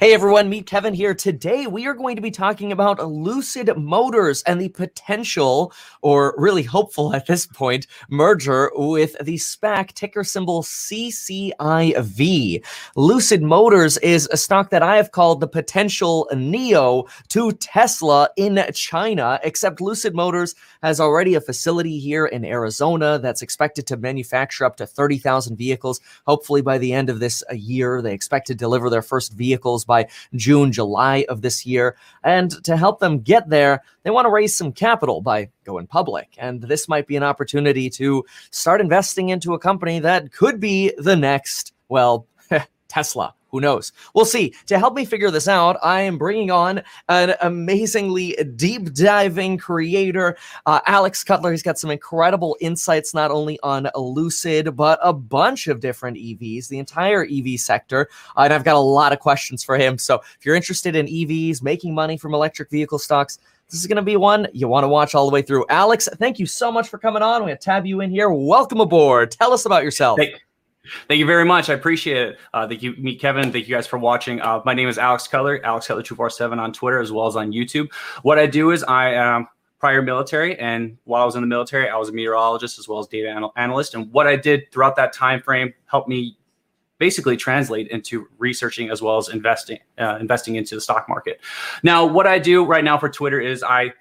Hey everyone, meet Kevin here. Today we are going to be talking about Lucid Motors and the potential, or really hopeful at this point, merger with the SPAC ticker symbol CCIV. Lucid Motors is a stock that I have called the potential NIO to Tesla in China, except Lucid Motors has already a facility here in Arizona that's expected to manufacture up to 30,000 vehicles. Hopefully by the end of this year, they expect to deliver their first vehicles by June, July of this year. And to help them get there, they want to raise some capital by going public. And this might be an opportunity to start investing into a company that could be the next, well, Tesla. Who knows? We'll see. To help me figure this out, I am bringing on an amazingly deep diving creator, uh, Alex Cutler. He's got some incredible insights, not only on Lucid, but a bunch of different EVs, the entire EV sector. Uh, and I've got a lot of questions for him. So if you're interested in EVs, making money from electric vehicle stocks, this is going to be one you want to watch all the way through. Alex, thank you so much for coming on. We're going to tab you in here. Welcome aboard. Tell us about yourself. Thank- Thank you very much. I appreciate it. Uh, thank you, meet Kevin. Thank you guys for watching. Uh, my name is Alex Cutler, Alex Cutler two four seven on Twitter as well as on YouTube. What I do is I am prior military, and while I was in the military, I was a meteorologist as well as data anal- analyst. And what I did throughout that time frame helped me basically translate into researching as well as investing uh, investing into the stock market. Now, what I do right now for Twitter is I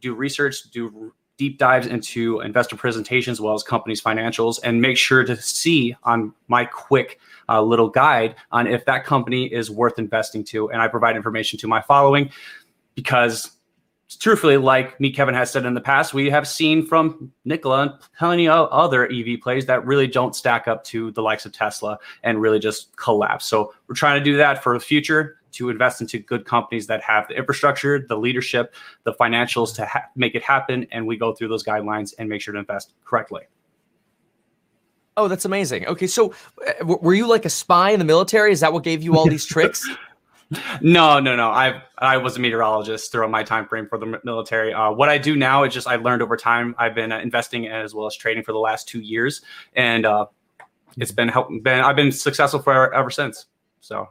do research, do deep dives into investor presentations as well as companies' financials and make sure to see on my quick uh, little guide on if that company is worth investing to. And I provide information to my following because truthfully, like me, Kevin has said in the past, we have seen from Nikola and plenty of other EV plays that really don't stack up to the likes of Tesla and really just collapse. So we're trying to do that for the future to invest into good companies that have the infrastructure, the leadership, the financials to ha- make it happen. And we go through those guidelines and make sure to invest correctly. Oh, that's amazing. Okay, so uh, were you like a spy in the military? Is that what gave you all these tricks? no, no, no. I I was a meteorologist throughout my time frame for the military. Uh, what I do now is just I learned over time. I've been uh, investing as well as trading for the last two years, and uh, it's been help. Been I've been successful for ever since. So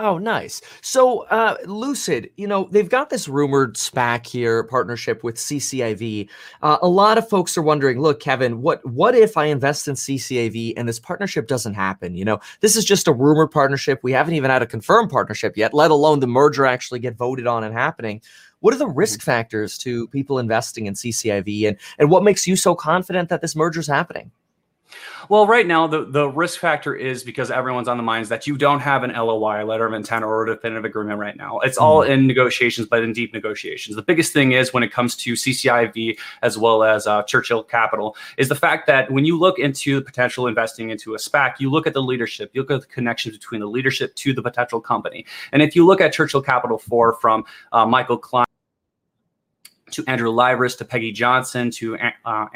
Oh, nice. So, uh, Lucid, you know, they've got this rumored SPAC here partnership with CCIV. Uh, a lot of folks are wondering, look, Kevin, what what if I invest in CCIV and this partnership doesn't happen? You know, this is just a rumored partnership. We haven't even had a confirmed partnership yet, let alone the merger actually get voted on and happening. What are the risk mm-hmm. factors to people investing in CCIV, and and what makes you so confident that this merger is happening? Well, right now the, the risk factor is because everyone's on the minds that you don't have an LOI, a letter of intent, or a definitive agreement right now. It's mm-hmm. all in negotiations, but in deep negotiations. The biggest thing is when it comes to CCIV as well as uh, Churchill Capital is the fact that when you look into the potential investing into a SPAC, you look at the leadership, you look at the connections between the leadership to the potential company. And if you look at Churchill Capital 4 from uh, Michael Klein to Andrew Liveris to Peggy Johnson to uh,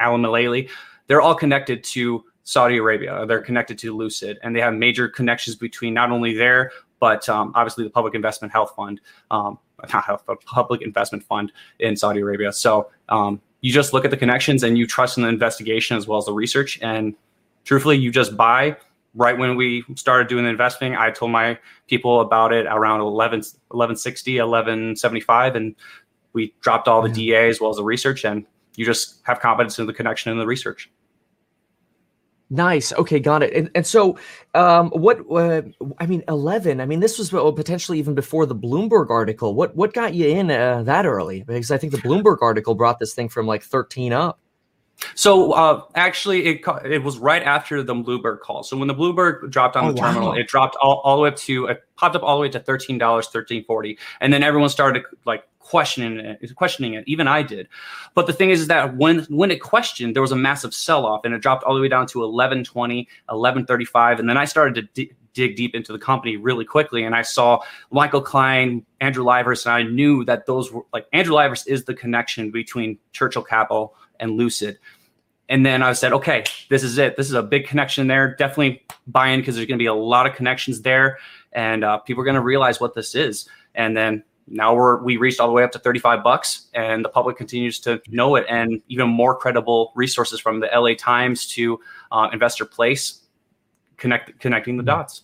Alan Mulally, they're all connected to Saudi Arabia. They're connected to Lucid, and they have major connections between not only there, but um, obviously the Public Investment Health Fund, um, not health, but Public Investment Fund in Saudi Arabia. So um, you just look at the connections and you trust in the investigation as well as the research. And truthfully, you just buy. Right when we started doing the investing, I told my people about it around 11, 1160, 1175, and we dropped all the DA as well as the research, and you just have confidence in the connection and the research. Nice. Okay, got it. And, and so, um, what? Uh, I mean, eleven. I mean, this was potentially even before the Bloomberg article. What what got you in uh, that early? Because I think the Bloomberg article brought this thing from like thirteen up. So uh, actually, it it was right after the Bloomberg call. So when the Bloomberg dropped on oh, the terminal, wow. it dropped all, all the way up to it popped up all the way to thirteen dollars, thirteen forty, and then everyone started like questioning it, questioning it. Even I did. But the thing is, is that when when it questioned, there was a massive sell off, and it dropped all the way down to 1120, 1135, and then I started to d- dig deep into the company really quickly, and I saw Michael Klein, Andrew Liveris, and I knew that those were like Andrew Liveris is the connection between Churchill Capital and Lucid. And then I said, okay, this is it. This is a big connection there. Definitely buy in because there's going to be a lot of connections there, and uh, people are going to realize what this is. And then now we're we reached all the way up to 35 bucks and the public continues to know it and even more credible resources from the la times to uh, investor place connect connecting the dots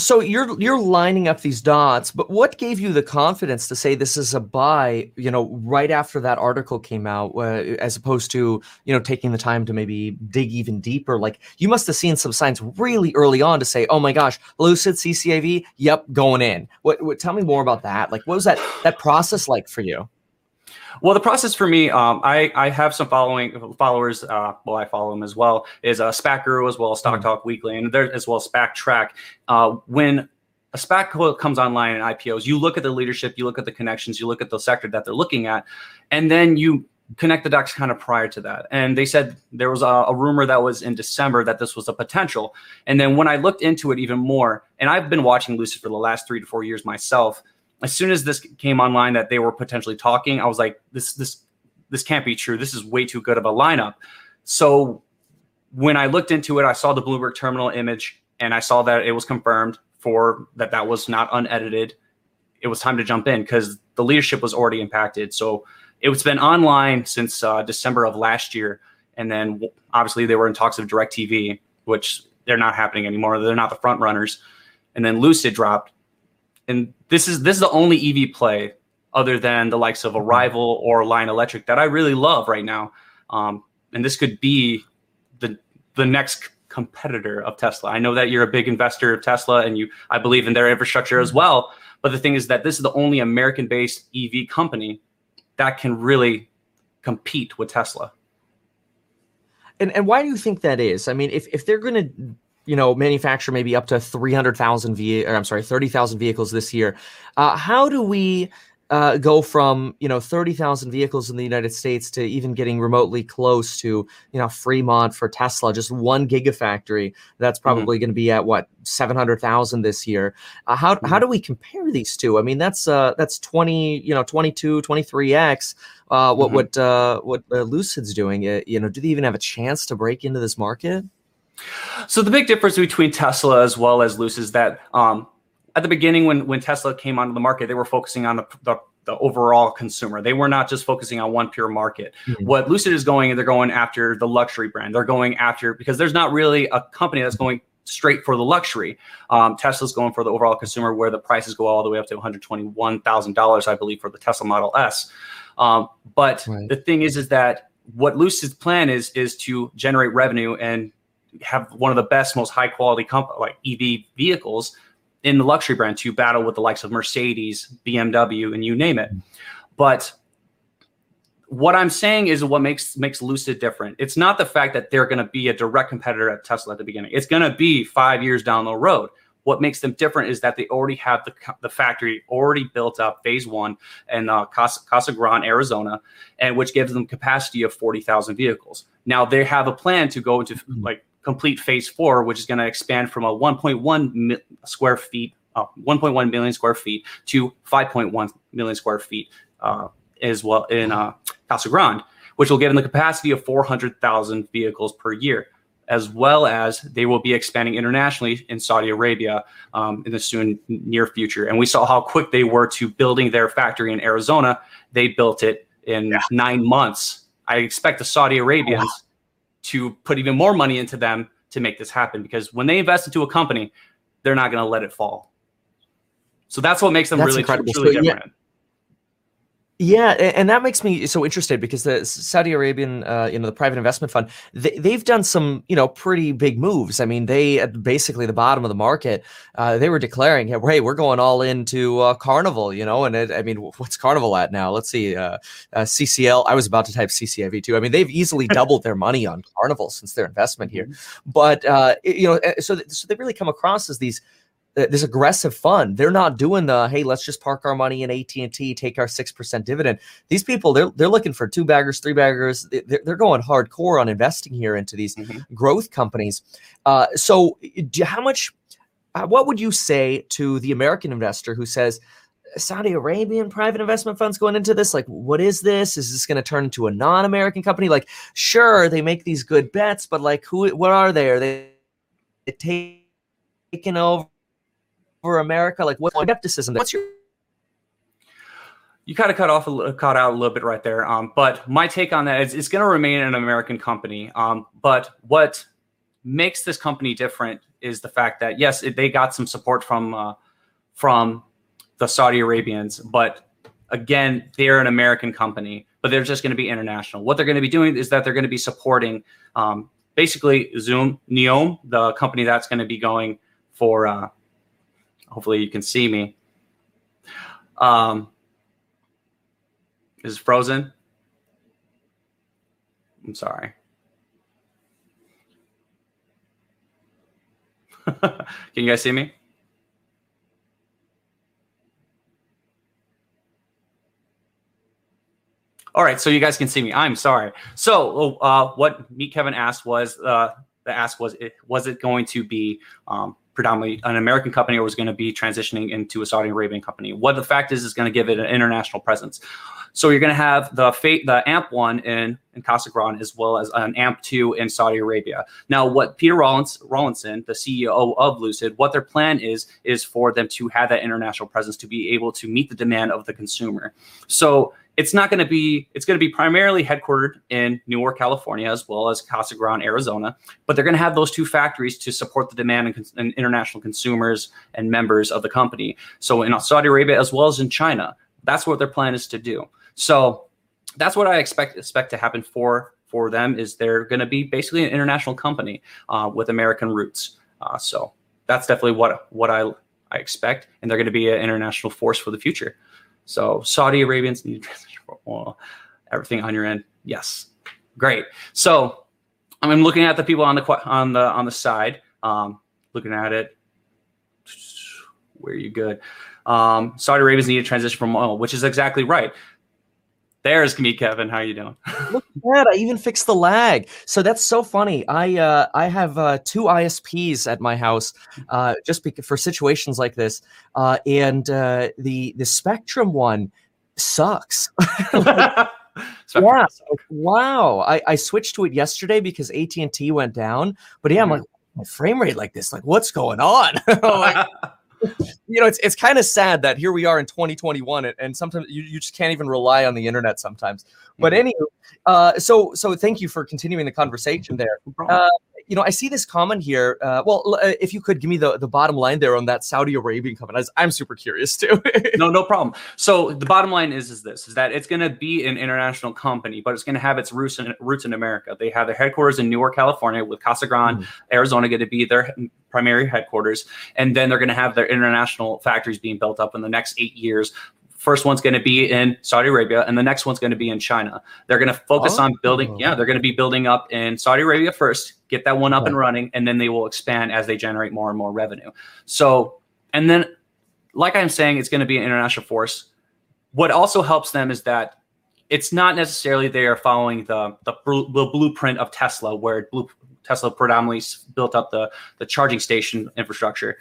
so you're you're lining up these dots, but what gave you the confidence to say this is a buy? You know, right after that article came out, uh, as opposed to you know taking the time to maybe dig even deeper. Like you must have seen some signs really early on to say, "Oh my gosh, Lucid CCIV, yep, going in." What, what? Tell me more about that. Like, what was that that process like for you? Well, the process for me, um, I, I have some following followers. Uh, well, I follow them as well. Is a uh, SPAC Guru as well as Stock mm-hmm. Talk Weekly, and there as well as SPAC Track. Uh, when a SPAC comes online and IPOs, you look at the leadership, you look at the connections, you look at the sector that they're looking at, and then you connect the dots kind of prior to that. And they said there was a, a, rumor that was in December that this was a potential. And then when I looked into it even more, and I've been watching Lucid for the last three to four years myself, as soon as this came online that they were potentially talking, I was like, this this this can't be true. This is way too good of a lineup. So when I looked into it, I saw the Bloomberg terminal image and I saw that it was confirmed for that that was not unedited. It was time to jump in because the leadership was already impacted. So it's been online since uh, December of last year, and then obviously they were in talks of Directv, which they're not happening anymore. They're not the front runners. And then Lucid dropped and this is this is the only EV play other than the likes of Arrival or Lion Electric that I really love right now. Um, and this could be the the next competitor of Tesla. I know that you're a big investor of Tesla and you I believe in their infrastructure as well. But the thing is that this is the only American-based EV company that can really compete with Tesla. And and why do you think that is? I mean, if if they're going to you know, manufacture maybe up to 300,000 ve- or I'm sorry, 30,000 vehicles this year. Uh, how do we uh, go from, you know, 30,000 vehicles in the United States to even getting remotely close to, you know, Fremont for Tesla, just one gigafactory that's mm-hmm. probably mm-hmm. going to be at what 700,000 this year. Uh, how, mm-hmm. how do we compare these two? I mean, that's uh, that's 20, you know, 22, 23x. Uh, what mm-hmm. what uh, what uh, Lucid's doing? Uh, you know, do they even have a chance to break into this market? So the big difference between Tesla as well as Lucid is that um, at the beginning, when when Tesla came onto the market, they were focusing on the, the, the overall consumer. They were not just focusing on one pure market. Mm-hmm. What Lucid is going, they're going after the luxury brand. They're going after because there's not really a company that's going straight for the luxury. Um, Tesla's going for the overall consumer, where the prices go all the way up to one hundred twenty-one thousand dollars, I believe, for the Tesla Model S. Um, but right. the thing is, is that what Lucid's plan is is to generate revenue and have one of the best, most high quality comp- like EV vehicles in the luxury brand to battle with the likes of Mercedes, BMW, and you name it. But what I'm saying is what makes makes Lucid different. It's not the fact that they're going to be a direct competitor at Tesla at the beginning. It's going to be five years down the road. What makes them different is that they already have the, the factory already built up, phase one, in uh, Casa, Casa Grande, Arizona, and which gives them capacity of forty thousand vehicles. Now they have a plan to go into like complete phase four, which is going to expand from a 1.1 mi- square feet, uh, 1.1 million square feet to 5.1 million square feet uh, as well in uh, Casa Grande, which will give them the capacity of 400,000 vehicles per year, as well as they will be expanding internationally in Saudi Arabia um, in the soon near future. And we saw how quick they were to building their factory in Arizona. They built it in yeah. nine months. I expect the Saudi Arabians. Oh, wow to put even more money into them to make this happen because when they invest into a company, they're not going to let it fall. So that's what makes them that's really incredible. truly so, different. Yeah. And that makes me so interested because the Saudi Arabian, uh, you know, the private investment fund, they, have done some, you know, pretty big moves. I mean, they at basically the bottom of the market, uh, they were declaring, "Hey, we're going all into uh, Carnival," you know, and it, I mean, what's Carnival at now? Let's see, uh, uh, CCL. I was about to type CCIV too. I mean, they've easily doubled their money on Carnival since their investment here, mm-hmm. but uh, you know, so so they really come across as these this aggressive fund. They're not doing the hey, let's just park our money in AT and T, take our six percent dividend. These people, they're they're looking for two baggers, three baggers. They're, they're going hardcore on investing here into these mm-hmm. growth companies. Uh, so, do, how much? Uh, what would you say to the American investor who says? Saudi Arabian private investment funds going into this? Like, what is this? Is this going to turn into a non-American company? Like, sure, they make these good bets, but like, who? What are they? Are they taking over for America? Like, what's skepticism? What's your you kind of cut off a cut out a little bit right there. Um, but my take on that is it's going to remain an American company. Um, but what makes this company different is the fact that yes, it, they got some support from uh, from the Saudi Arabians, but again, they're an American company, but they're just going to be international. What they're going to be doing is that they're going to be supporting um, basically Zoom Neom, the company that's going to be going for. Uh, hopefully, you can see me. Um, is frozen. I'm sorry. Can you guys see me? All right, so you guys can see me. I'm sorry. So, uh, what Meet Kevin asked was uh, the ask was it was it going to be um, predominantly an American company or was going to be transitioning into a Saudi Arabian company? What the fact is is going to give it an international presence. So you're going to have the fate, the AMP one in in Casa Grande as well as an AMP two in Saudi Arabia. Now, what Peter Rollins, Rawlinson, the CEO of Lucid, what their plan is is for them to have that international presence to be able to meet the demand of the consumer. So it's not going to be it's going to be primarily headquartered in Newark, California, as well as Casa Grande, Arizona. But they're going to have those two factories to support the demand and, and international consumers and members of the company. So in Saudi Arabia as well as in China, that's what their plan is to do. So that's what I expect expect to happen for for them is they're going to be basically an international company uh, with American roots. Uh, so that's definitely what what I I expect, and they're going to be an international force for the future. So Saudi Arabians need well, everything on your end. Yes, great. So I'm looking at the people on the on the on the side, um, looking at it. Where are you good? Um, Saudi Arabians need to transition from oil, which is exactly right. There's me, Kevin. How are you doing? Look at that! I even fixed the lag. So that's so funny. I uh, I have uh, two ISPs at my house, uh, just for situations like this. Uh, and uh, the the Spectrum one sucks. yeah. Wow. I, I switched to it yesterday because AT and T went down. But yeah, I'm mm-hmm. like my frame rate like this. Like, what's going on? like, you know, it's it's kind of sad that here we are in 2021, and, and sometimes you, you just can't even rely on the internet sometimes. But mm-hmm. anyway, uh, so so thank you for continuing the conversation there. Uh, you know, I see this comment here. Uh, well, uh, if you could give me the, the bottom line there on that Saudi Arabian comment, I'm super curious too. no, no problem. So the bottom line is is this: is that it's going to be an international company, but it's going to have its roots in roots in America. They have their headquarters in Newark, California, with Casa Grande, mm. Arizona, going to be their primary headquarters, and then they're going to have their international factories being built up in the next eight years First one's going to be in Saudi Arabia, and the next one's going to be in China. They're going to focus oh. on building. Oh. Yeah, they're going to be building up in Saudi Arabia first, get that one up right. and running, and then they will expand as they generate more and more revenue. So, and then, like I'm saying, it's going to be an international force. What also helps them is that it's not necessarily they are following the the, the blueprint of Tesla, where blue, Tesla predominantly built up the the charging station infrastructure.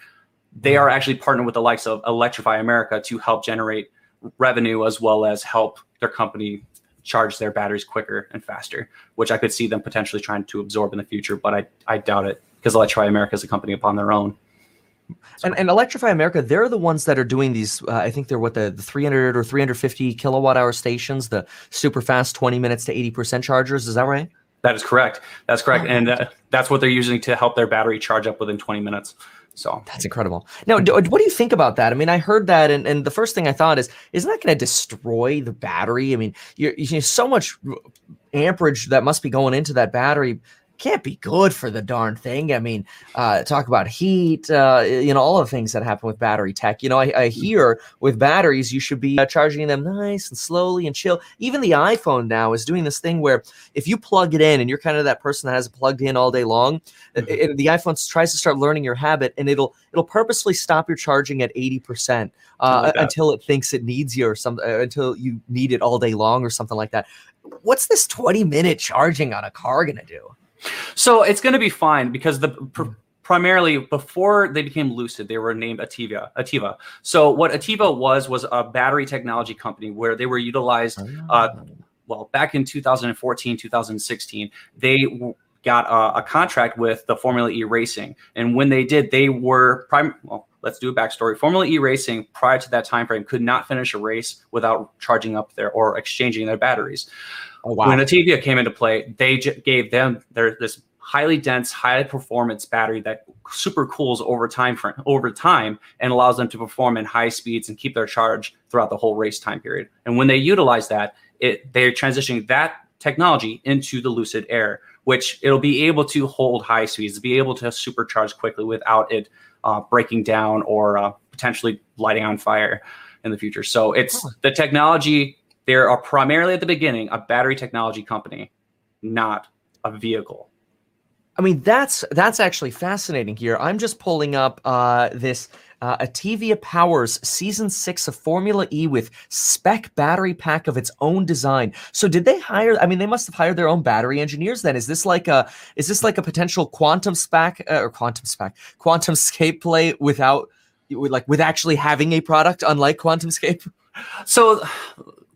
They mm. are actually partnered with the likes of Electrify America to help generate revenue as well as help their company charge their batteries quicker and faster, which I could see them potentially trying to absorb in the future, but I, I doubt it because Electrify America is a company upon their own. And, and Electrify America, they're the ones that are doing these. Uh, I think they're what the, the 300 or 350 kilowatt hour stations, the super fast 20 minutes to 80% chargers. Is that right? That is correct. That's correct. Oh, and uh, that's what they're using to help their battery charge up within 20 minutes. So that's incredible. Now, do, what do you think about that? I mean, I heard that, and, and the first thing I thought is, isn't that going to destroy the battery? I mean, you're, you so much amperage that must be going into that battery can't be good for the darn thing. I mean, uh, talk about heat, uh, you know, all the things that happen with battery tech. You know, I, I hear with batteries, you should be uh, charging them nice and slowly and chill. Even the iPhone now is doing this thing where if you plug it in and you're kind of that person that has it plugged in all day long, mm-hmm. it, the iPhone tries to start learning your habit and it'll it'll purposely stop your charging at 80% uh, like until it thinks it needs you or something, uh, until you need it all day long or something like that. What's this 20 minute charging on a car going to do? So it's going to be fine because the pr- primarily before they became Lucid, they were named Atieva. Atieva. So what Atieva was was a battery technology company where they were utilized. Uh, well, back in 2014, 2016, they got a, a, contract with the Formula E Racing, and when they did, they were prime. Well, let's do a backstory. Formula E Racing, prior to that time frame, could not finish a race without charging up their or exchanging their batteries. Oh, wow. When Atieva came into play, they j- gave them their this highly dense, high performance battery that super cools over time for, over time and allows them to perform in high speeds and keep their charge throughout the whole race time period. And when they utilize that, it they're transitioning that technology into the Lucid Air, which it'll be able to hold high speeds, be able to supercharge quickly without it uh, breaking down or uh, potentially lighting on fire in the future. So it's oh. the technology. They are primarily at the beginning a battery technology company, not a vehicle. I mean, that's that's actually fascinating here. I'm just pulling up uh, this uh, Atieva Powers Season Six of Formula E with spec battery pack of its own design. So, did they hire? I mean, they must have hired their own battery engineers. Then, is this like a is this like a potential quantum spec uh, or quantum spec QuantumScape play without like with actually having a product, unlike QuantumScape? So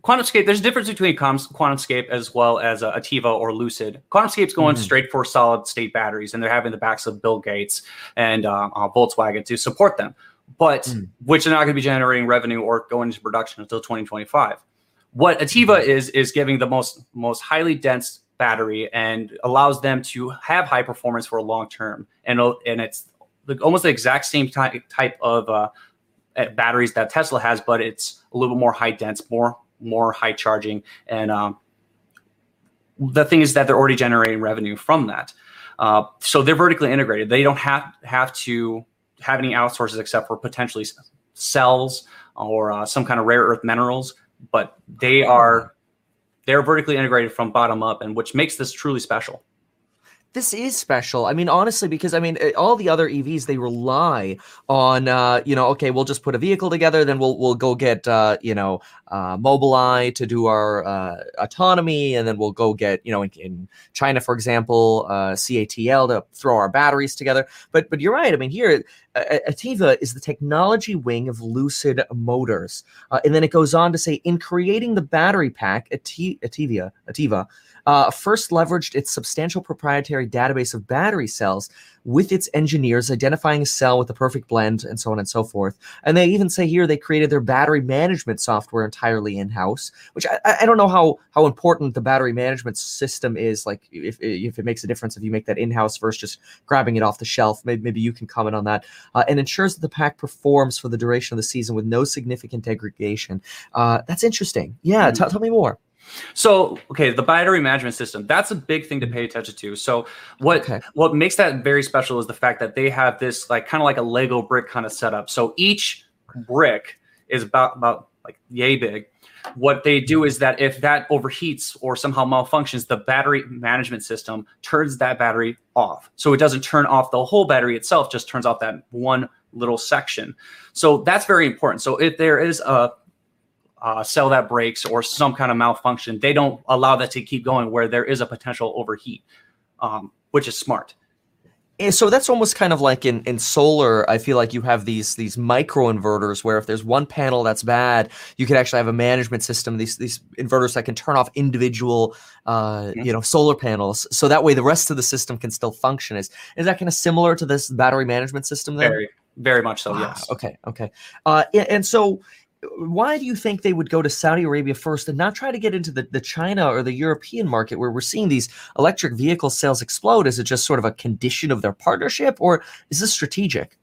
QuantumScape, there's a difference between QuantumScape as well as uh, Atieva or Lucid. QuantumScape's going mm. straight for solid state batteries, and they're having the backs of Bill Gates and uh, uh, Volkswagen to support them, but mm. which are not going to be generating revenue or going into production until 2025. What Atieva mm. is is giving the most most highly dense battery and allows them to have high performance for a long term, and and it's the, almost the exact same type type of uh, batteries that Tesla has, but it's a little bit more high dense, more more high charging. And um, the thing is that they're already generating revenue from that. Uh, so they're vertically integrated. They don't have have to have any outsources except for potentially cells or uh, some kind of rare earth minerals. But they are they're vertically integrated from bottom up, and which makes this truly special this is special. I mean, honestly, because I mean, eh, all the other EVs they rely on, uh, you know, okay, we'll just put a vehicle together, then we'll we'll go get, uh, you know, uh, Mobileye to do our uh, autonomy, and then we'll go get, you know, in, in China, for example, uh, CATL to throw our batteries together. But but you're right. I mean, here, Atieva is the technology wing of Lucid Motors, uh, and then it goes on to say, in creating the battery pack, Atieva, Atieva uh, first leveraged its substantial proprietary database of battery cells with its engineers identifying a cell with the perfect blend and so on and so forth. And they even say here they created their battery management software entirely in house, which I, I don't know how how important the battery management system is. Like if if it makes a difference if you make that in house versus just grabbing it off the shelf. Maybe maybe you can comment on that. Uh, and ensures that the pack performs for the duration of the season with no significant degradation. Uh, that's interesting. Yeah, mm-hmm. t- tell me more. So, okay, the battery management system, that's a big thing to pay attention to. So, what okay. what makes that very special is the fact that they have this like kind of like a Lego brick kind of setup. So, each brick is about about like yay big. What they do is that if that overheats or somehow malfunctions, the battery management system turns that battery off. So it doesn't turn off the whole battery itself, just turns off that one little section. So that's very important. So if there is a uh, cell that breaks or some kind of malfunction, they don't allow that to keep going where there is a potential overheat, um, which is smart. And so that's almost kind of like in, in solar. I feel like you have these these micro inverters where if there's one panel that's bad, you could actually have a management system. These these inverters that can turn off individual, uh, mm-hmm. you know, solar panels. So that way the rest of the system can still function. Is is that kind of similar to this battery management system? Then? Very very much so. Yes. Okay. Okay. Uh, and so why do you think they would go to Saudi Arabia first and not try to get into the, the China or the European market where we're seeing these electric vehicle sales explode? Is it just sort of a condition of their partnership or is this strategic?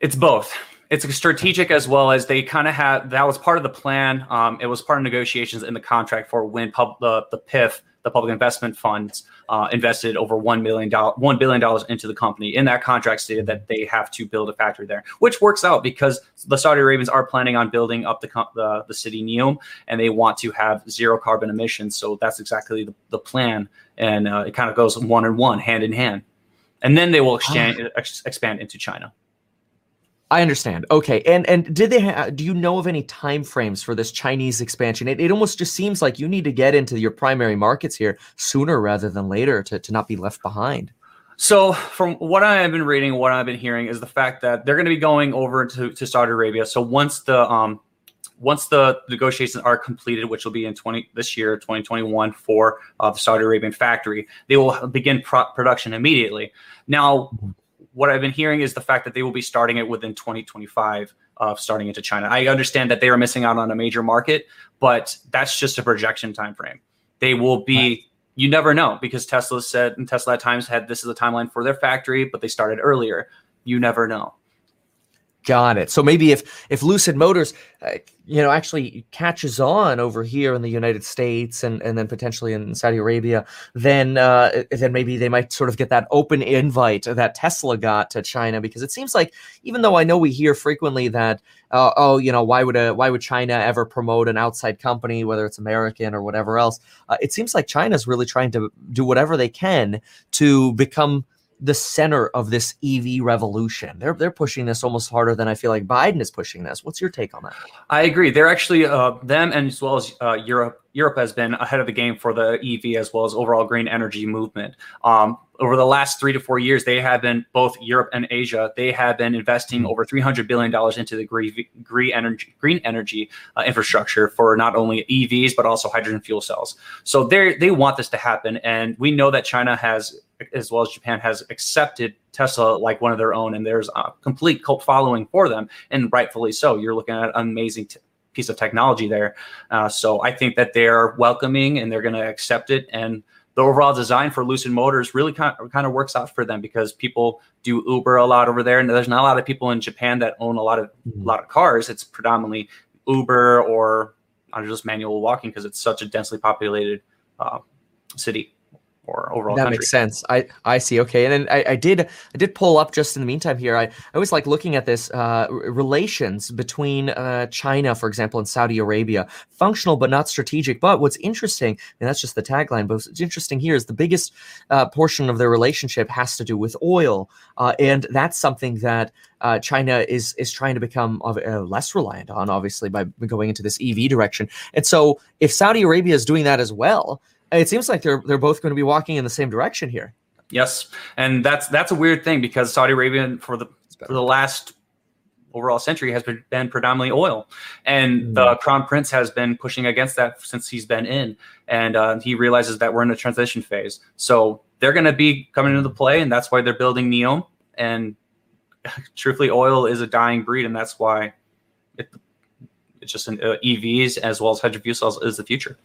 It's both. It's strategic as well as they kind of had that was part of the plan. Um, it was part of negotiations in the contract for when pub, the, the PIF the public investment funds uh, invested over one million dollars, one billion dollars into the company. In that contract, stated that they have to build a factory there, which works out because the Saudi Arabians are planning on building up the the, the city Neom, and they want to have zero carbon emissions. So that's exactly the, the plan, and uh, it kind of goes one and one, hand in hand, and then they will exchange, ex- expand into China. I understand. Okay, and and did they? Ha- do you know of any time frames for this Chinese expansion? It, it almost just seems like you need to get into your primary markets here sooner rather than later to to not be left behind. So, from what I have been reading, what I've been hearing is the fact that they're going to be going over to, to Saudi Arabia. So once the um once the negotiations are completed, which will be in 20 this year, 2021, for uh, the Saudi Arabian factory, they will begin pro- production immediately. Now, what I've been hearing is the fact that they will be starting it within 2025 of uh, starting into China. I understand that they are missing out on a major market, but that's just a projection time frame. They will be right. you never know because Tesla said and Tesla at times had this is a timeline for their factory, but they started earlier. You never know. Got it. So maybe if if Lucid Motors, uh, you know, actually catches on over here in the United States and and then potentially in Saudi Arabia, then uh, then maybe they might sort of get that open invite that Tesla got to China because it seems like even though I know we hear frequently that uh, oh you know why would a why would China ever promote an outside company whether it's American or whatever else, uh, it seems like China's really trying to do whatever they can to become the center of this EV revolution. They're they're pushing this almost harder than I feel like Biden is pushing this. What's your take on that? I agree. They're actually uh, them and as well as uh, Europe. Europe has been ahead of the game for the EV as well as overall green energy movement. Um, over the last three to four years, they have been both Europe and Asia. They have been investing mm-hmm. over three hundred billion dollars into the green, green energy green energy uh, infrastructure for not only EVs but also hydrogen fuel cells. So they they want this to happen, and we know that China has as well as Japan has accepted Tesla like one of their own, and there's a complete cult following for them, and rightfully so. You're looking at an amazing t- piece of technology there. Uh, so I think that they're welcoming and they're going to accept it. And the overall design for Lucid Motors really kind of, kind of works out for them because people do Uber a lot over there, and there's not a lot of people in Japan that own a lot of mm-hmm. a lot of cars. It's predominantly Uber or just manual walking because it's such a densely populated uh, city or overall. That country. makes sense. I I see. Okay, and then I, I did I did pull up just in the meantime here. I, I always like looking at this uh, relations between uh, China, for example, and Saudi Arabia. Functional but not strategic. But what's interesting, and that's just the tagline. But what's interesting here is the biggest uh, portion of their relationship has to do with oil, uh, and that's something that. Uh, China is is trying to become uh, less reliant on, obviously, by going into this EV direction. And so, if Saudi Arabia is doing that as well, it seems like they're they're both going to be walking in the same direction here. Yes, and that's that's a weird thing because Saudi Arabia for the for the last overall century has been, been predominantly oil, and mm the crown prince has been pushing against that since he's been in, and uh, he realizes that we're in a transition phase. So they're going to be coming into the play, and that's why they're building NEOM. And truthfully, oil is a dying breed, and that's why it, it's just an, uh, EVs as well as hydrogen fuel cells is the future.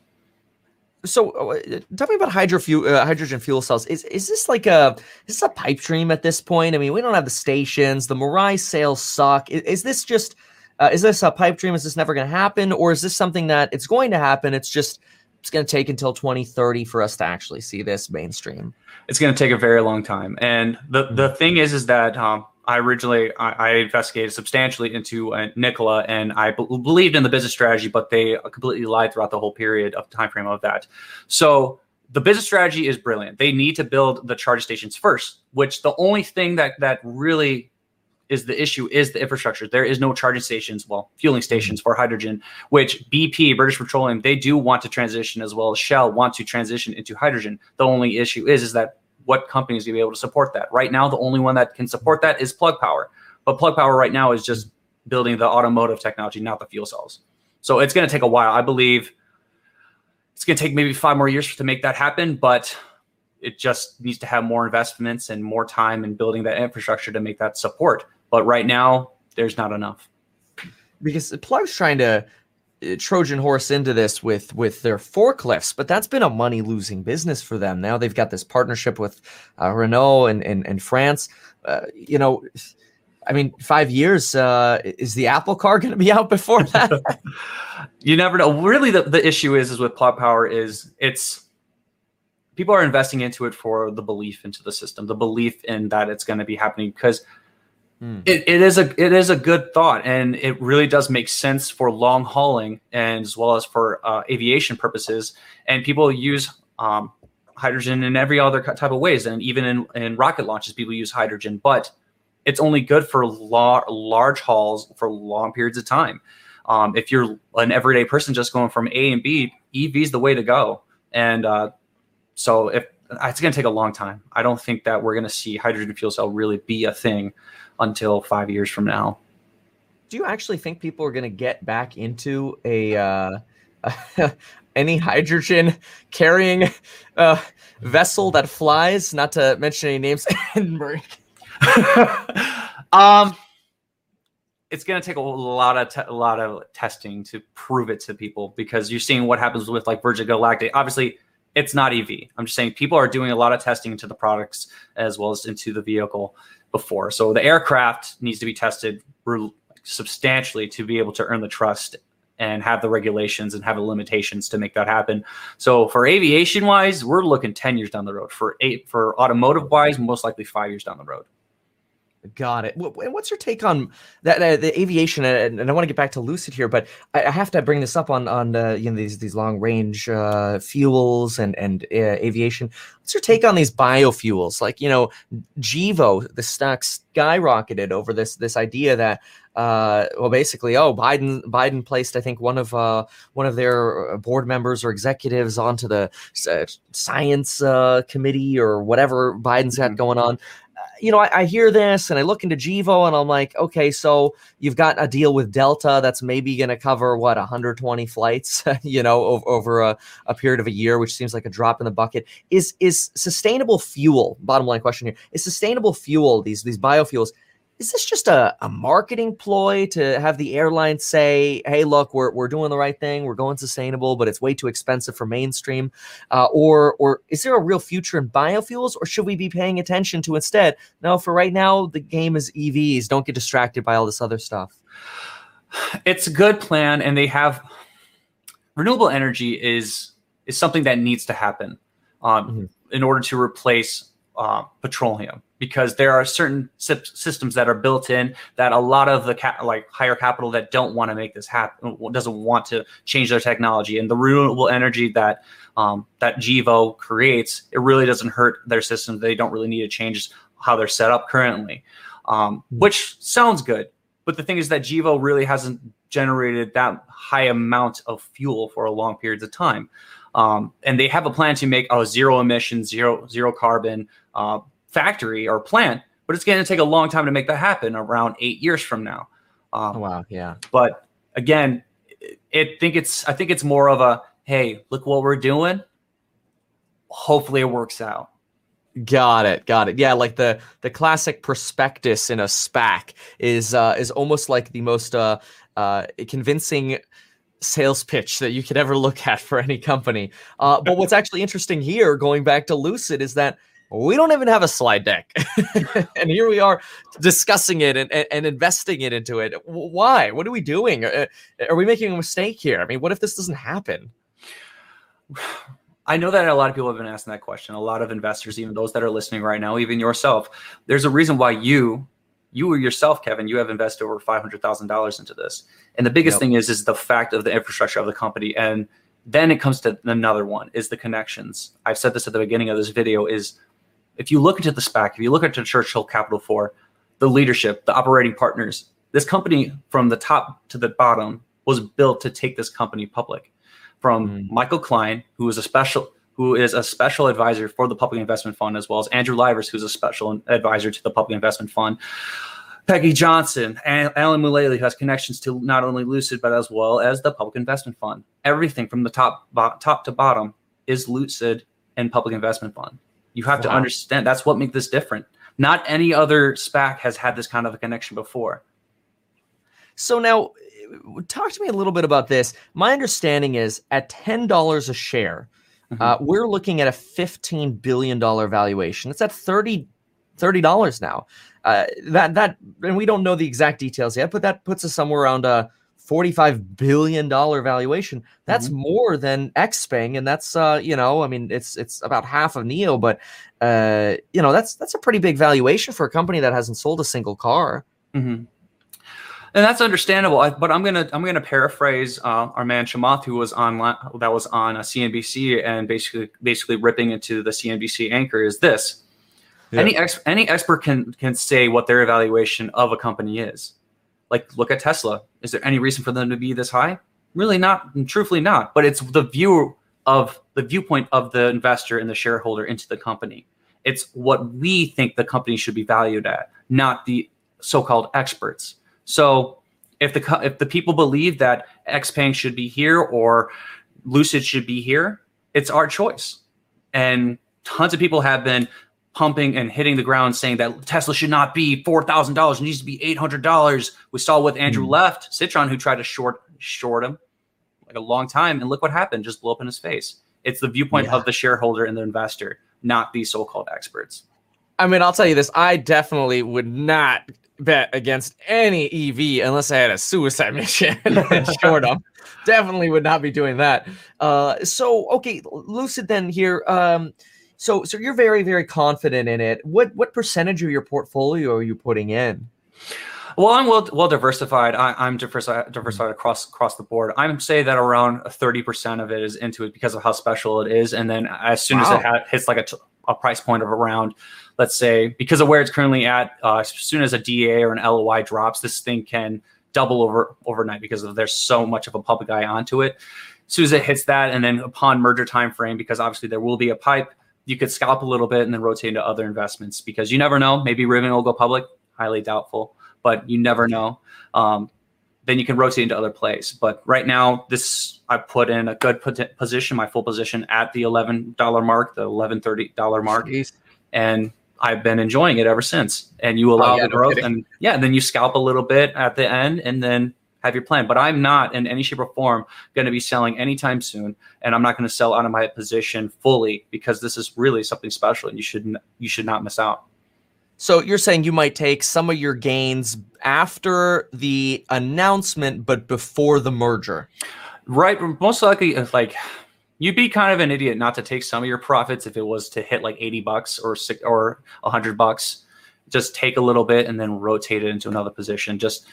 So, uh, tell me about hydro fuel, uh, hydrogen fuel cells. Is is this like a is this a pipe dream at this point? I mean, we don't have the stations. The Mirai sales suck. Is, is this just uh, is this a pipe dream? Is this never going to happen, or is this something that it's going to happen? It's just it's going to take until 2030 for us to actually see this mainstream. It's going to take a very long time. And the the thing is, is that um, I originally I, I, investigated substantially into uh, Nikola, and I b- believed in the business strategy, but they completely lied throughout the whole period of time frame of that. So the business strategy is brilliant. They need to build the charging stations first, which the only thing that that really is the issue is the infrastructure. There is no charging stations, well, fueling stations for hydrogen, which BP, British Petroleum, they do want to transition as well as Shell want to transition into hydrogen. The only issue is is that what companies to be able to support that. Right now, the only one that can support that is Plug Power. But Plug Power right now is just building the automotive technology, not the fuel cells. So it's going to take a while. I believe it's going to take maybe five more years to make that happen, but it just needs to have more investments and more time in building that infrastructure to make that support. But right now, there's not enough. Because Plug's trying to Trojan horse into this with with their forklifts, but that's been a money losing business for them. Now they've got this partnership with uh, Renault and and, and France. Uh, you know, I mean, five years uh, is the Apple car going to be out before that? you never know. Really, the, the issue is is with Plug Power is it's people are investing into it for the belief into the system, the belief in that it's going to be happening because Hmm. It, it is a it is a good thought, and it really does make sense for long hauling and as well as for uh, aviation purposes. And people use um, hydrogen in every other type of ways, and even in, in rocket launches, people use hydrogen. But it's only good for la- large hauls for long periods of time. Um, if you're an everyday person just going from A and B, EV is the way to go. And uh, so if it's going to take a long time, I don't think that we're going to see hydrogen fuel cell really be a thing until five years from now. Do you actually think people are going to get back into a uh, any hydrogen carrying uh, vessel that flies? Not to mention any names. um, it's going to take a lot of te- a lot of testing to prove it to people because you're seeing what happens with like Virgin Galactic. Obviously, it's not EV. I'm just saying people are doing a lot of testing into the products as well as into the vehicle before. So the aircraft needs to be tested substantially to be able to earn the trust and have the regulations and have the limitations to make that happen. So for aviation wise, we're looking 10 years down the road. For eight for automotive wise, most likely five years down the road. Got it. And what's your take on that? Uh, the aviation, and, and I want to get back to Lucid here, but I, I have to bring this up on on uh, you know these these long range uh, fuels and and uh, aviation. What's your take on these biofuels? Like you know, Gevo, the stock skyrocketed over this this idea that uh, well, basically, oh, Biden Biden placed I think one of uh, one of their board members or executives onto the uh, science uh, committee or whatever Biden's got mm-hmm. going on you know, I, I, hear this and I look into Gevo and I'm like, okay, so you've got a deal with Delta that's maybe going to cover what 120 flights, you know, over, over a, a, period of a year, which seems like a drop in the bucket. Is is sustainable fuel? Bottom line question here: Is sustainable fuel these these biofuels? Is this just a, a marketing ploy to have the airline say, hey, look, we're, we're doing the right thing, we're going sustainable, but it's way too expensive for mainstream? Uh, or, or is there a real future in biofuels, or should we be paying attention to instead? No, for right now, the game is EVs. Don't get distracted by all this other stuff. It's a good plan, and they have renewable energy is is something that needs to happen um, mm-hmm. in order to replace uh, petroleum because there are certain systems that are built in that a lot of the ca- like higher capital that don't want to make this happen doesn't want to change their technology. And the renewable energy that um, that Gevo creates it really doesn't hurt their system. They don't really need to change how they're set up currently um, hmm. which sounds good. But the thing is that Gevo really hasn't generated that high amount of fuel for a long periods of time um, and they have a plan to make a zero emission zero zero carbon uh, factory or plant, but it's going to take a long time to make that happen around eight years from now. Um, oh, wow. Yeah. But again, it think it's I think it's more of a hey, look what we're doing. Hopefully, it works out. Got it, got it. Yeah, like the the classic prospectus in a SPAC is uh, is almost like the most uh, uh, convincing sales pitch that you could ever look at for any company. Uh, but what's actually interesting here, going back to Lucid, is that we don't even have a slide deck. and here we are discussing it and, and, and, investing it into it. Why? What are we doing? Are, uh, are we making a mistake here? I mean, what if this doesn't happen? I know that a lot of people have been asking that question. A lot of investors, even those that are listening right now, even yourself, there's a reason why you, you were yourself, Kevin, you have invested over five hundred thousand dollars into this. And the biggest yep. thing is, is the fact of the infrastructure of the company. And then it comes to another one: is the connections. I've said this at the beginning of this video: is if you look into the SPAC, if you look into Churchill Capital Four, the leadership, the operating partners, this company from the top to the bottom was built to take this company public. From mm. Michael Klein, who is a special who is a special advisor for the Public Investment Fund, as well as Andrew Liveris, who's a special advisor to the Public Investment Fund. Peggy Johnson, and Alan Mulally, who has connections to not only Lucid but as well as the Public Investment Fund. Everything from the top bo- top to bottom is Lucid and Public Investment Fund. You have wow. to understand that's what makes this different. Not any other SPAC has had this kind of a connection before. So now, talk to me a little bit about this. My understanding is at ten dollars a share, mm-hmm. uh, we're looking at a fifteen billion dollar valuation. It's at 30 dollars now. Uh, that that, and we don't know the exact details yet, but that puts us somewhere around a $45 billion valuation. That's mm-hmm. more than Xpeng. And that's, uh, you know, I mean, it's, it's about half of NIO, but, uh, you know, that's, that's a pretty big valuation for a company that hasn't sold a single car. Mm-hmm. And that's understandable. I, but I'm gonna I'm gonna paraphrase uh, our man Chamath, who was on that was on a CNBC and basically basically ripping into the CNBC anchor. Is this yeah. any ex, any expert can can say what their evaluation of a company is? Like, look at Tesla. Is there any reason for them to be this high? Really not, truthfully not. But it's the view of the viewpoint of the investor and the shareholder into the company. It's what we think the company should be valued at, not the so-called experts. So if the if the people believe that Xpeng should be here or Lucid should be here, it's our choice. And tons of people have been pumping and hitting the ground saying that Tesla should not be $4,000, it needs to be $800. We saw with Andrew mm. Left, Citron, who tried to short short him like a long time. And look what happened, just blew up in his face. It's the viewpoint Yeah. of the shareholder and the investor, not these so-called experts. I mean, I'll tell you this: I definitely would not bet against any EV unless I had a suicide mission and short them. Definitely would not be doing that. Uh, so, okay, Lucid. Then here, um, so so you're very very confident in it. What what percentage of your portfolio are you putting in? Well, I'm well, well diversified. I, I'm diversified, diversified across across the board. I'm say that around 30% of it is into it because of how special it is, and then as soon as it ha- hits like a, t- a price point of around, let's say, because of where it's currently at, uh, as soon as a DA or an LOI drops, this thing can double over overnight because of there's so much of a public eye onto it. As soon as it hits that, and then upon merger time frame, because obviously there will be a pipe, you could scalp a little bit and then rotate into other investments because you never know. Maybe Rivian will go public. Highly doubtful but you never know. Um, then you can rotate into other plays. But right now, this I put in a good position, my full position at the eleven dollar mark, the eleven thirty dollar mark, Jeez. and I've been enjoying it ever since. And you allow Oh, yeah, the growth, and yeah, then you scalp a little bit at the end, and then have your plan. But I'm not in any shape or form going to be selling anytime soon, and I'm not going to sell out of my position fully because this is really something special, and you should you should not miss out. So you're saying you might take some of your gains after the announcement, but before the merger. Right. Most likely, if like you'd be kind of an idiot not to take some of your profits if it was to hit like 80 bucks or six or 100 bucks. Just take a little bit and then rotate it into another position. Just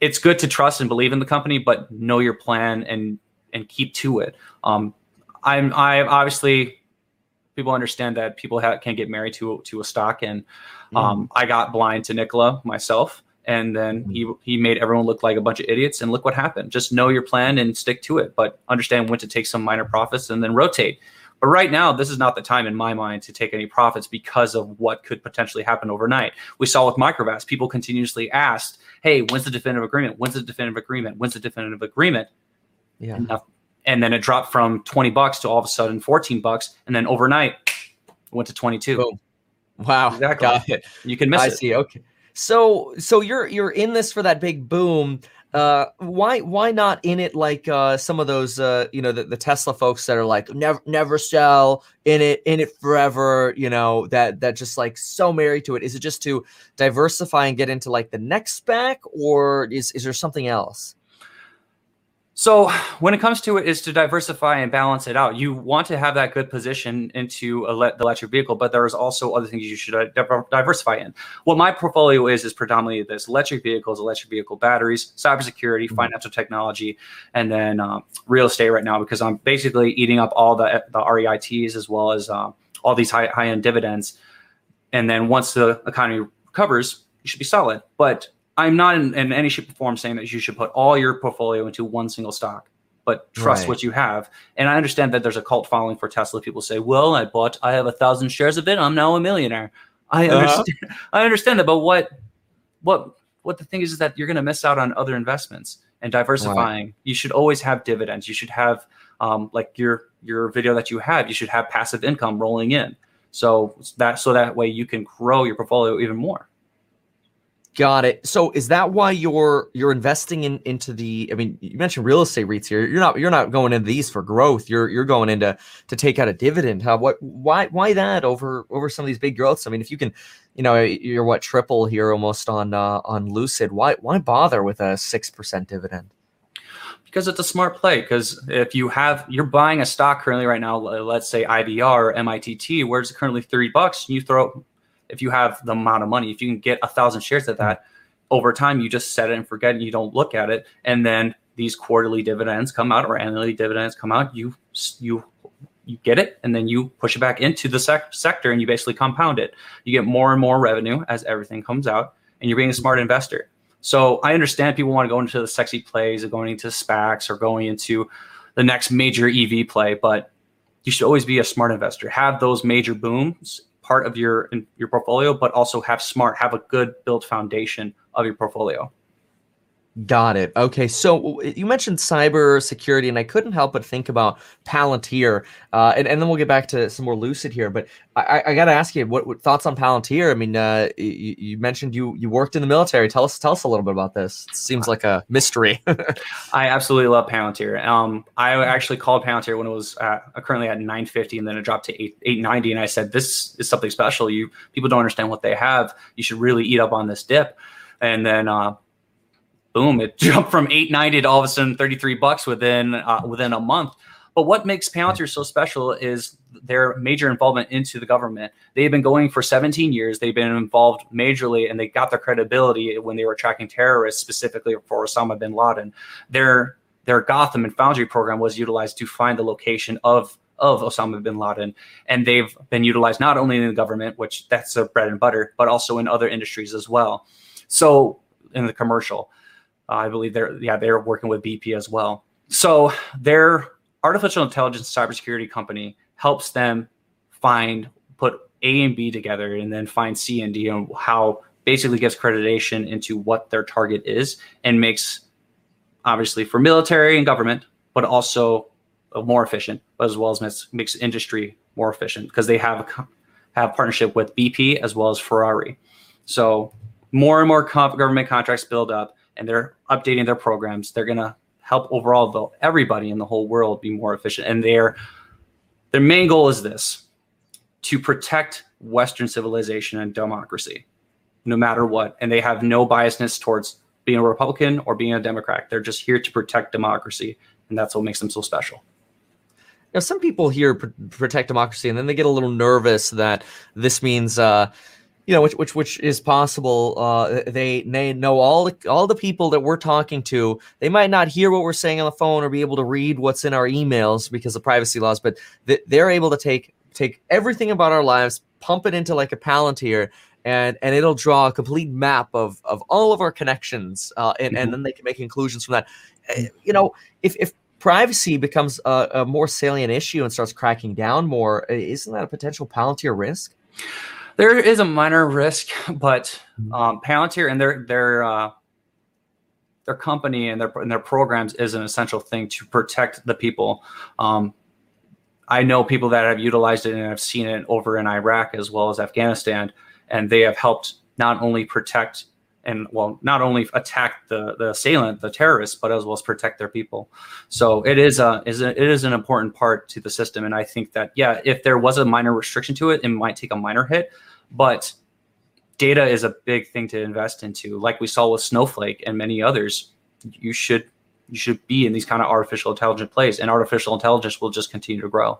it's good to trust and believe in the company, but know your plan and and keep to it. Um, I'm I obviously people understand that people ha- can get married to to a stock, and um, I got blind to Nikola myself, and then mm-hmm. he he made everyone look like a bunch of idiots, and look what happened. Just know your plan and stick to it, but understand when to take some minor profits and then rotate. But right now, this is not the time in my mind to take any profits because of what could potentially happen overnight. We saw with Microvast, people continuously asked, "Hey, when's the definitive agreement? When's the definitive agreement? When's the definitive agreement?" Yeah. enough. And then it dropped from 20 bucks to all of a sudden 14 bucks. And then overnight it went to 22. Boom. Wow. Exactly. You can miss I it. see. Okay. So so you're you're in this for that big boom. Uh, why why not in it like uh, some of those uh, you know the, the Tesla folks that are like never never sell in it in it forever you know that that just like so married to it. Is it just to diversify and get into like the next spec or is is there something else So when it comes to it is to diversify and balance it out. You want to have that good position into a le- the electric vehicle, but there's also other things you should uh, diversify in. What my portfolio is is predominantly this: electric vehicles, electric vehicle batteries, cybersecurity, Mhm. financial technology, and then um, real estate right now because I'm basically eating up all the the REITs as well as um, all these high high end dividends. And then once the economy recovers, you should be solid. But I'm not in, in any shape or form saying that you should put all your portfolio into one single stock, but trust Right. what you have. And I understand that there's a cult following for Tesla. People say, "Well, I bought, I have a thousand shares of it. I'm now a millionaire." I Uh-huh. understand. I understand that, but what, what, what the thing is is that you're going to miss out on other investments and diversifying. You should always have dividends. You should have, um, like your your video that you have. You should have passive income rolling in. So that so that way you can grow your portfolio even more. Got it. So is that why you're you're investing in into the? I mean, you mentioned real estate REITs here. You're not you're not going into these for growth. You're you're going into to take out a dividend. Huh? What? Why? Why that over over some of these big growths? I mean, if you can, you know, you're what triple here almost on uh, on Lucid. Why why bother with a six percent dividend? because it's a smart play. Because if you have, you're buying a stock currently right now, let's say IVR or MITT, where it's currently 30 bucks, you throw, if you have the amount of money, if you can get a thousand shares of that over time, you just set it and forget and you don't look at it. And then these quarterly dividends come out or annually dividends come out, you, you, you get it and then you push it back into the sec- sector and you basically compound it. You get more and more revenue as everything comes out and you're being a smart investor. So I understand people want to go into the sexy plays of going into SPACs or going into the next major EV play, but you should always be a smart investor. Have those major booms part of your your portfolio, but also have smart, have a good built foundation of your portfolio. Got it. Okay, so you mentioned cyber security, and I couldn't help but think about Palantir, uh, and and then we'll get back to some more Lucid here. But I, I got to ask you, what, what, thoughts on Palantir? I mean, uh, you, you, mentioned you you worked in the military. Tell us tell us a little bit about this. It seems like a mystery. I absolutely love Palantir. Um, I actually called Palantir when it was uh, currently at 950, and then it dropped to 8, 890, and I said, "This is something special. You people don't understand what they have. You should really eat up on this dip." And then uh, boom, it jumped from 890 to all of a sudden 33 bucks within uh, within a month. But what makes Palantir so special is their major involvement into the government. They've been going for 17 years. They've been involved majorly, and they got their credibility when they were tracking terrorists, specifically for Osama bin Laden. Their their Gotham and Foundry program was utilized to find the location of of Osama bin Laden, and they've been utilized not only in the government, which that's their bread and butter, but also in other industries as well. So in the commercial. Uh, I believe they're yeah they're working with BP as well. So their artificial intelligence cybersecurity company helps them find put A and B together and then find C and D and how basically gives accreditation into what their target is and makes obviously for military and government, but also more efficient, as well as makes, makes industry more efficient because they have a, have partnership with BP as well as Ferrari. So more and more government contracts build up and they're updating their programs, they're going to help overall though everybody in the whole world be more efficient. And their their main goal is this: to protect Western civilization and democracy, no matter what. And they have no biasness towards being a Republican or being a Democrat. They're just here to protect democracy, and that's what makes them so special. Now, some people here pr- protect democracy, and then they get a little nervous that this means. Uh, you know, which which which is possible. Uh, they they know all the all the people that we're talking to. They might not hear what we're saying on the phone or be able to read what's in our emails because of privacy laws, but they're able to take take everything about our lives, pump it into like a Palantir, and and it'll draw a complete map of of all of our connections, uh, and mm-hmm. and then they can make conclusions from that. Eh, you know, if if privacy becomes a, a more salient issue and starts cracking down more, eh, isn't that a potential Palantir risk? There is a minor risk, but mm-hmm. um, Palantir and their their uh, their company and their and their programs is an essential thing to protect the people. Um, I know people that have utilized it and have seen it over in Iraq as well as Afghanistan, and they have helped not only protect and well, not only attack the the assailant, the terrorists, but as well as protect their people. So it is a is a, it is an important part to the system, and I think that yeah, if there was a minor restriction to it, it might take a minor hit, but data is a big thing to invest into. Like we saw with Snowflake and many others, you should you should be in these kind of artificial intelligence plays, and artificial intelligence will just continue to grow.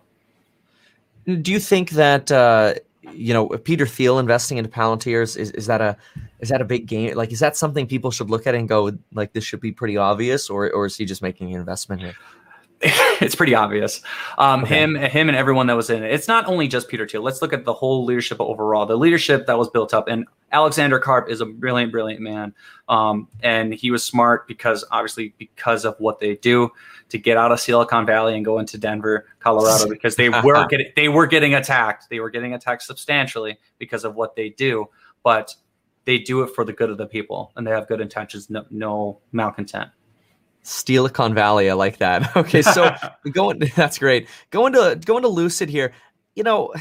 Do you think that uh, you know Peter Thiel investing into Palantirs is, is that a is that a big game? Like, is that something people should look at and go like this should be pretty obvious, or or is he just making an investment here? it's pretty obvious. Um, okay. Him, him, and everyone that was in it. It's not only just Peter Thiel. Let's look at the whole leadership overall. The leadership that was built up, and Alexander Karp is a brilliant, brilliant man. Um, and he was smart because obviously because of what they do to get out of Silicon Valley and go into Denver, Colorado, because they were getting they were getting attacked. They were getting attacked substantially because of what they do, but they do it for the good of the people, and they have good intentions, no, no malcontent. Silicon Valley. I like that. Okay, so going that's great. Going to going to Lucid here. You know,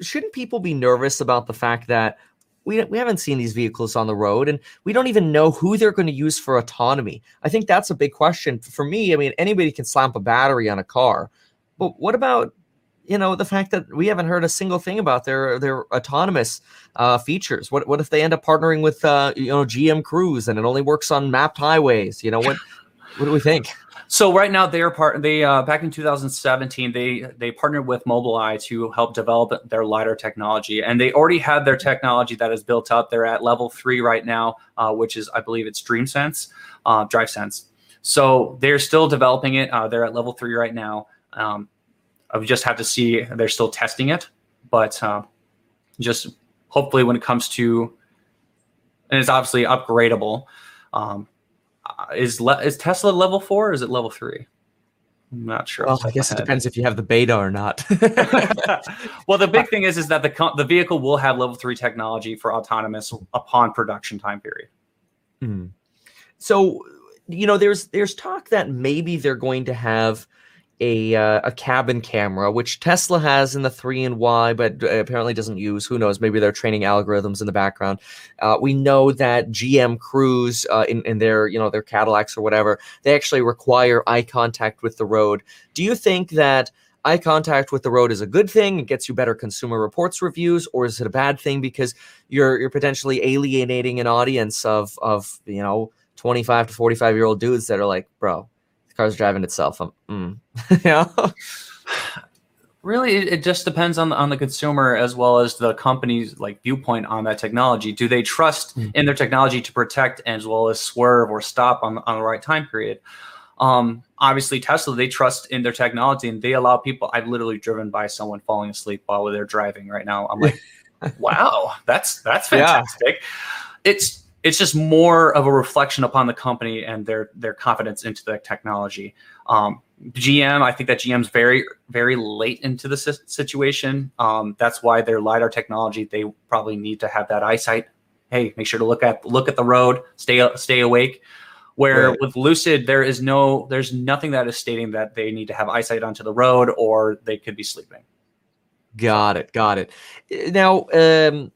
shouldn't people be nervous about the fact that we we haven't seen these vehicles on the road, and we don't even know who they're going to use for autonomy? I think that's a big question for me. I mean, anybody can slap a battery on a car, but what about you know the fact that we haven't heard a single thing about their their autonomous uh, features. What what if they end up partnering with uh, you know GM Cruise and it only works on mapped highways? You know what what do we think? So right now they are part. They uh, back in 2017 they they partnered with Mobileye to help develop their lidar technology, and they already had their technology that is built up. They're at level three right now, uh, which is I believe it's DreamSense, uh, DriveSense. So they're still developing it. Uh, they're at level three right now. Um, I just have to see. They're still testing it, but uh, just hopefully when it comes to, and it's obviously upgradable. Um, is le- is Tesla level four or is it level three? I'm not sure. Well, I guess it depends if you have the beta or not. well, the big thing is is that the co- the vehicle will have level three technology for autonomous upon production time period. Mm. so you know, there's there's talk that maybe they're going to have a uh, a cabin camera, which Tesla has in the three and Y, but apparently doesn't use. Who knows? Maybe they're training algorithms in the background. Uh, we know that GM Cruise uh, in in their you know their Cadillacs or whatever, they actually require eye contact with the road. Do you think that? Eye contact with the road is a good thing. It gets you better consumer reports reviews, or is it a bad thing because you're you're potentially alienating an audience of of you know 25 to 45 year old dudes that are like, bro, car's driving itself. I'm, mm. yeah. Really, it just depends on the, on the consumer as well as the company's like viewpoint on that technology. Do they trust mm. in their technology to protect as well as swerve or stop on, on the right time period? Um, obviously, Tesla they trust in their technology and they allow people. I've literally driven by someone falling asleep while they're driving right now. I'm like, wow, that's that's fantastic. Yeah. It's it's just more of a reflection upon the company and their their confidence into the technology. Um, GM, I think that GM's very very late into the situation. Um, that's why their lidar technology they probably need to have that eyesight. Hey, make sure to look at look at the road, stay stay awake. Where right. with Lucid, there is no there's nothing that is stating that they need to have eyesight onto the road or they could be sleeping. Got it, got it. Now, um,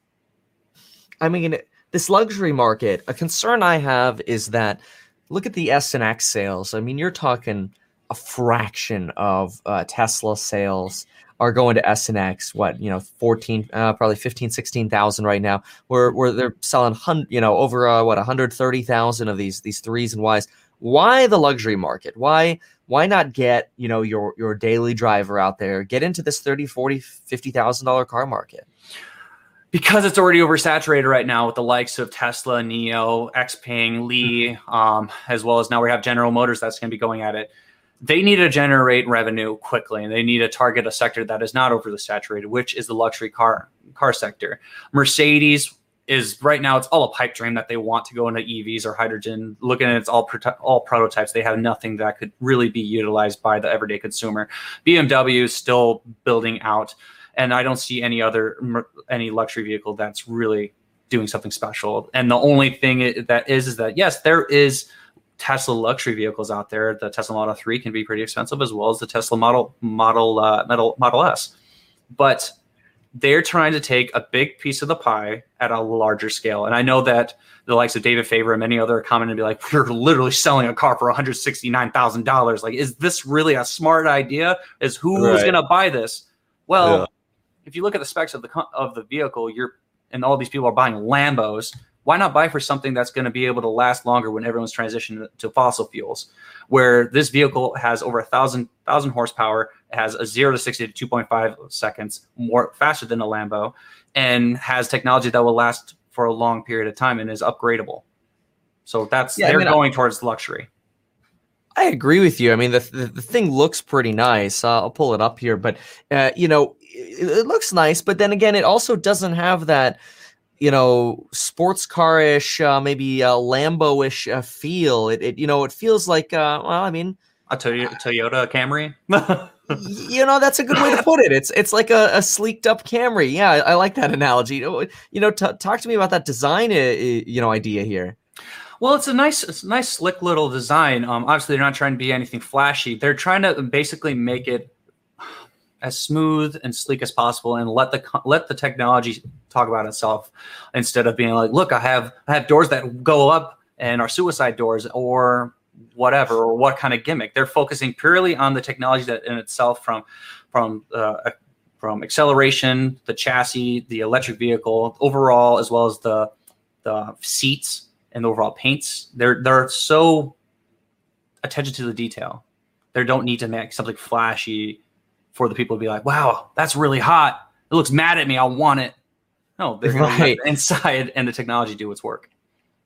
I mean this luxury market, a concern I have is that look at the S and X sales. I mean, you're talking a fraction of uh, Tesla sales are going to S and X. What you know, fourteen, uh, probably 15, 16,000 right now. Where where they're selling, hun- you know, over uh, what hundred thirty thousand of these these threes and Ys. Why the luxury market? Why why not get you know your your daily driver out there? Get into this 30, 40, 50,000 dollar car market because it's already oversaturated right now with the likes of Tesla, NIO, Xpeng, Li, um, as well as now we have General Motors that's going to be going at it. They need to generate revenue quickly, and they need to target a sector that is not overly saturated, which is the luxury car car sector. Mercedes is right now it's all a pipe dream that they want to go into EVs or hydrogen. Looking at it's all all prototypes, they have nothing that could really be utilized by the everyday consumer. BMW is still building out and I don't see any other any luxury vehicle that's really doing something special. And the only thing that is is that yes, there is Tesla luxury vehicles out there. The Tesla Model Three can be pretty expensive, as well as the Tesla Model Model uh, Model Model S. But they're trying to take a big piece of the pie at a larger scale. And I know that the likes of David Faber and many other coming and be like, we're literally selling a car for $169,000. Like, is this really a smart idea? Is who's right. going to buy this? Well, yeah if you look at the specs of the of the vehicle, you're and all these people are buying Lambos. Why not buy for something that's going to be able to last longer when everyone's transitioning to fossil fuels? Where this vehicle has over a thousand thousand horsepower, it has a zero to sixty to two point five seconds more faster than a Lambo, and has technology that will last for a long period of time and is upgradable. So that's yeah, they're I mean, going I, towards luxury. I agree with you. I mean, the, the, the thing looks pretty nice. Uh, I'll pull it up here, but uh, you know, it, looks nice, but then again, it also doesn't have that you know sports car-ish, uh, maybe uh, Lambo-ish uh, feel. It, it you know it feels like uh, well, I mean, a Toyota, Toyota Camry. you know that's a good way to put it. It's it's like a, a sleeked up Camry. Yeah, I, I like that analogy. You know, t- talk to me about that design. Uh, you know, idea here. Well, it's a nice, it's a nice, slick little design. Um, obviously, they're not trying to be anything flashy. They're trying to basically make it as smooth and sleek as possible and let the let the technology talk about itself instead of being like look i have i have doors that go up and are suicide doors or whatever or what kind of gimmick they're focusing purely on the technology that in itself from from uh, from acceleration the chassis the electric vehicle overall as well as the the seats and the overall paints they're they're so attention to the detail they don't need to make something flashy for the people to be like, wow, that's really hot. It looks mad at me. I want it. No, they're right. inside and the technology do its work.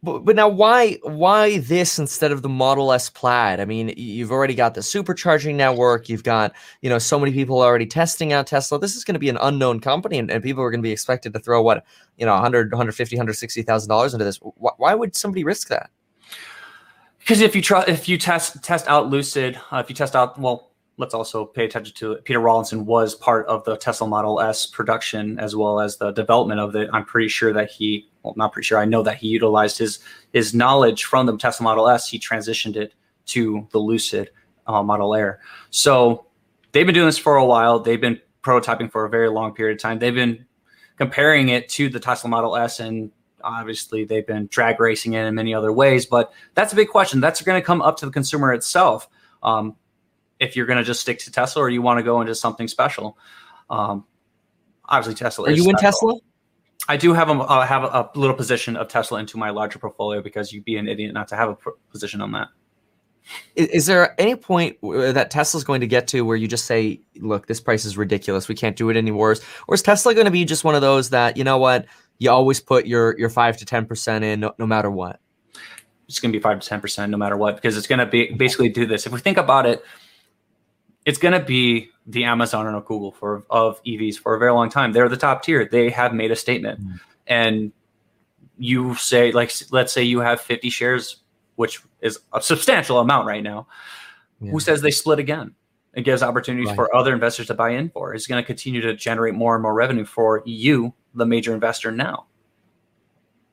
But, but now why why this instead of the Model S Plaid? I mean, you've already got the supercharging network. You've got you know so many people already testing out Tesla. This is going to be an unknown company, and, and people are going to be expected to throw what you know 100 150 160 thousand dollars into this. Why, why, would somebody risk that? Because if you try if you test test out Lucid, uh, if you test out well let's also pay attention to it. Peter Rawlinson was part of the Tesla Model S production as well as the development of it. I'm pretty sure that he, well, not pretty sure, I know that he utilized his his knowledge from the Tesla Model S. He transitioned it to the Lucid uh, Model Air. So they've been doing this for a while. They've been prototyping for a very long period of time. They've been comparing it to the Tesla Model S and obviously they've been drag racing it in many other ways but that's a big question that's going to come up to the consumer itself um, if you're going to just stick to tesla or you want to go into something special um, obviously tesla are you in tesla i do have a uh, have a, little position of tesla into my larger portfolio because you'd be an idiot not to have a position on that is, is there any point that Tesla's going to get to where you just say, look, this price is ridiculous. We can't do it anymore? Or is Tesla going to be just one of those that, you know what, you always put your your five to ten percent in no, no matter what. It's going to be five to ten percent no matter what because it's going to be basically do this. If we think about it, it's going to be the Amazon and a Google for of EVs for a very long time. They're the top tier. They have made a statement, mm. and you say like let's say you have 50 shares, which is a substantial amount right now. Yeah. Who says they split again? It gives opportunities right. for other investors to buy in for. It's going to continue to generate more and more revenue for you the major investor now.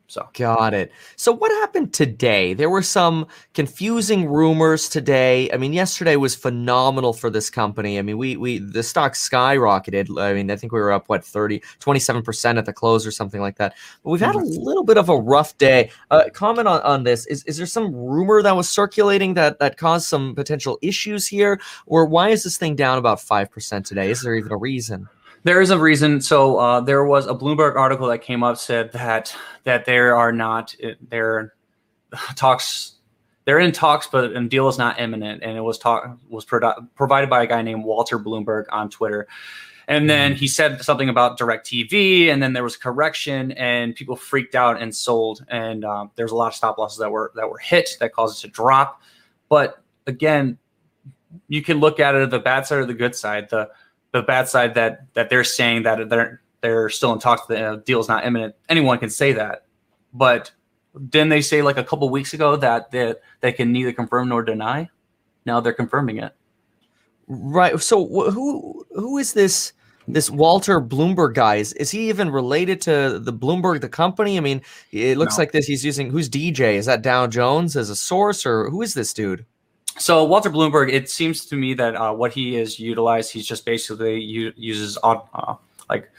So got it. So what happened today? There were some confusing rumors today. I mean, yesterday was phenomenal for this company. I mean, we we the stock skyrocketed. I mean, I think we were up what 30, 27% at the close or something like that. But we've had a mm-hmm. little bit of a rough day. Uh, comment on, on this. Is is there some rumor that was circulating that that caused some potential issues here? Or why is this thing down about 5% today? Is there even a reason? There is a reason. So uh, there was a Bloomberg article that came up said that that there are not there talks they're in talks, but a deal is not imminent, and it was talk was pro- provided by a guy named Walter Bloomberg on Twitter. And then mm-hmm. he said something about DirecTV, and then there was a correction, and people freaked out and sold. And uh, there's a lot of stop losses that were that were hit that caused it to drop. But again, you can look at it the bad side or the good side. The the bad side that that they're saying that they're they're still in talks. The uh, deal is not imminent. Anyone can say that, but didn't they say like a couple weeks ago that that they can neither confirm nor deny? Now they're confirming it. Right. So who who is this? this Walter Bloomberg guy is, is he even related to the Bloomberg the company? I mean, it looks no. like this he's using who's DJ? Is that Dow Jones as a source or who is this dude? So Walter Bloomberg, it seems to me that uh, what he is utilized, he's just basically u- uses uh, like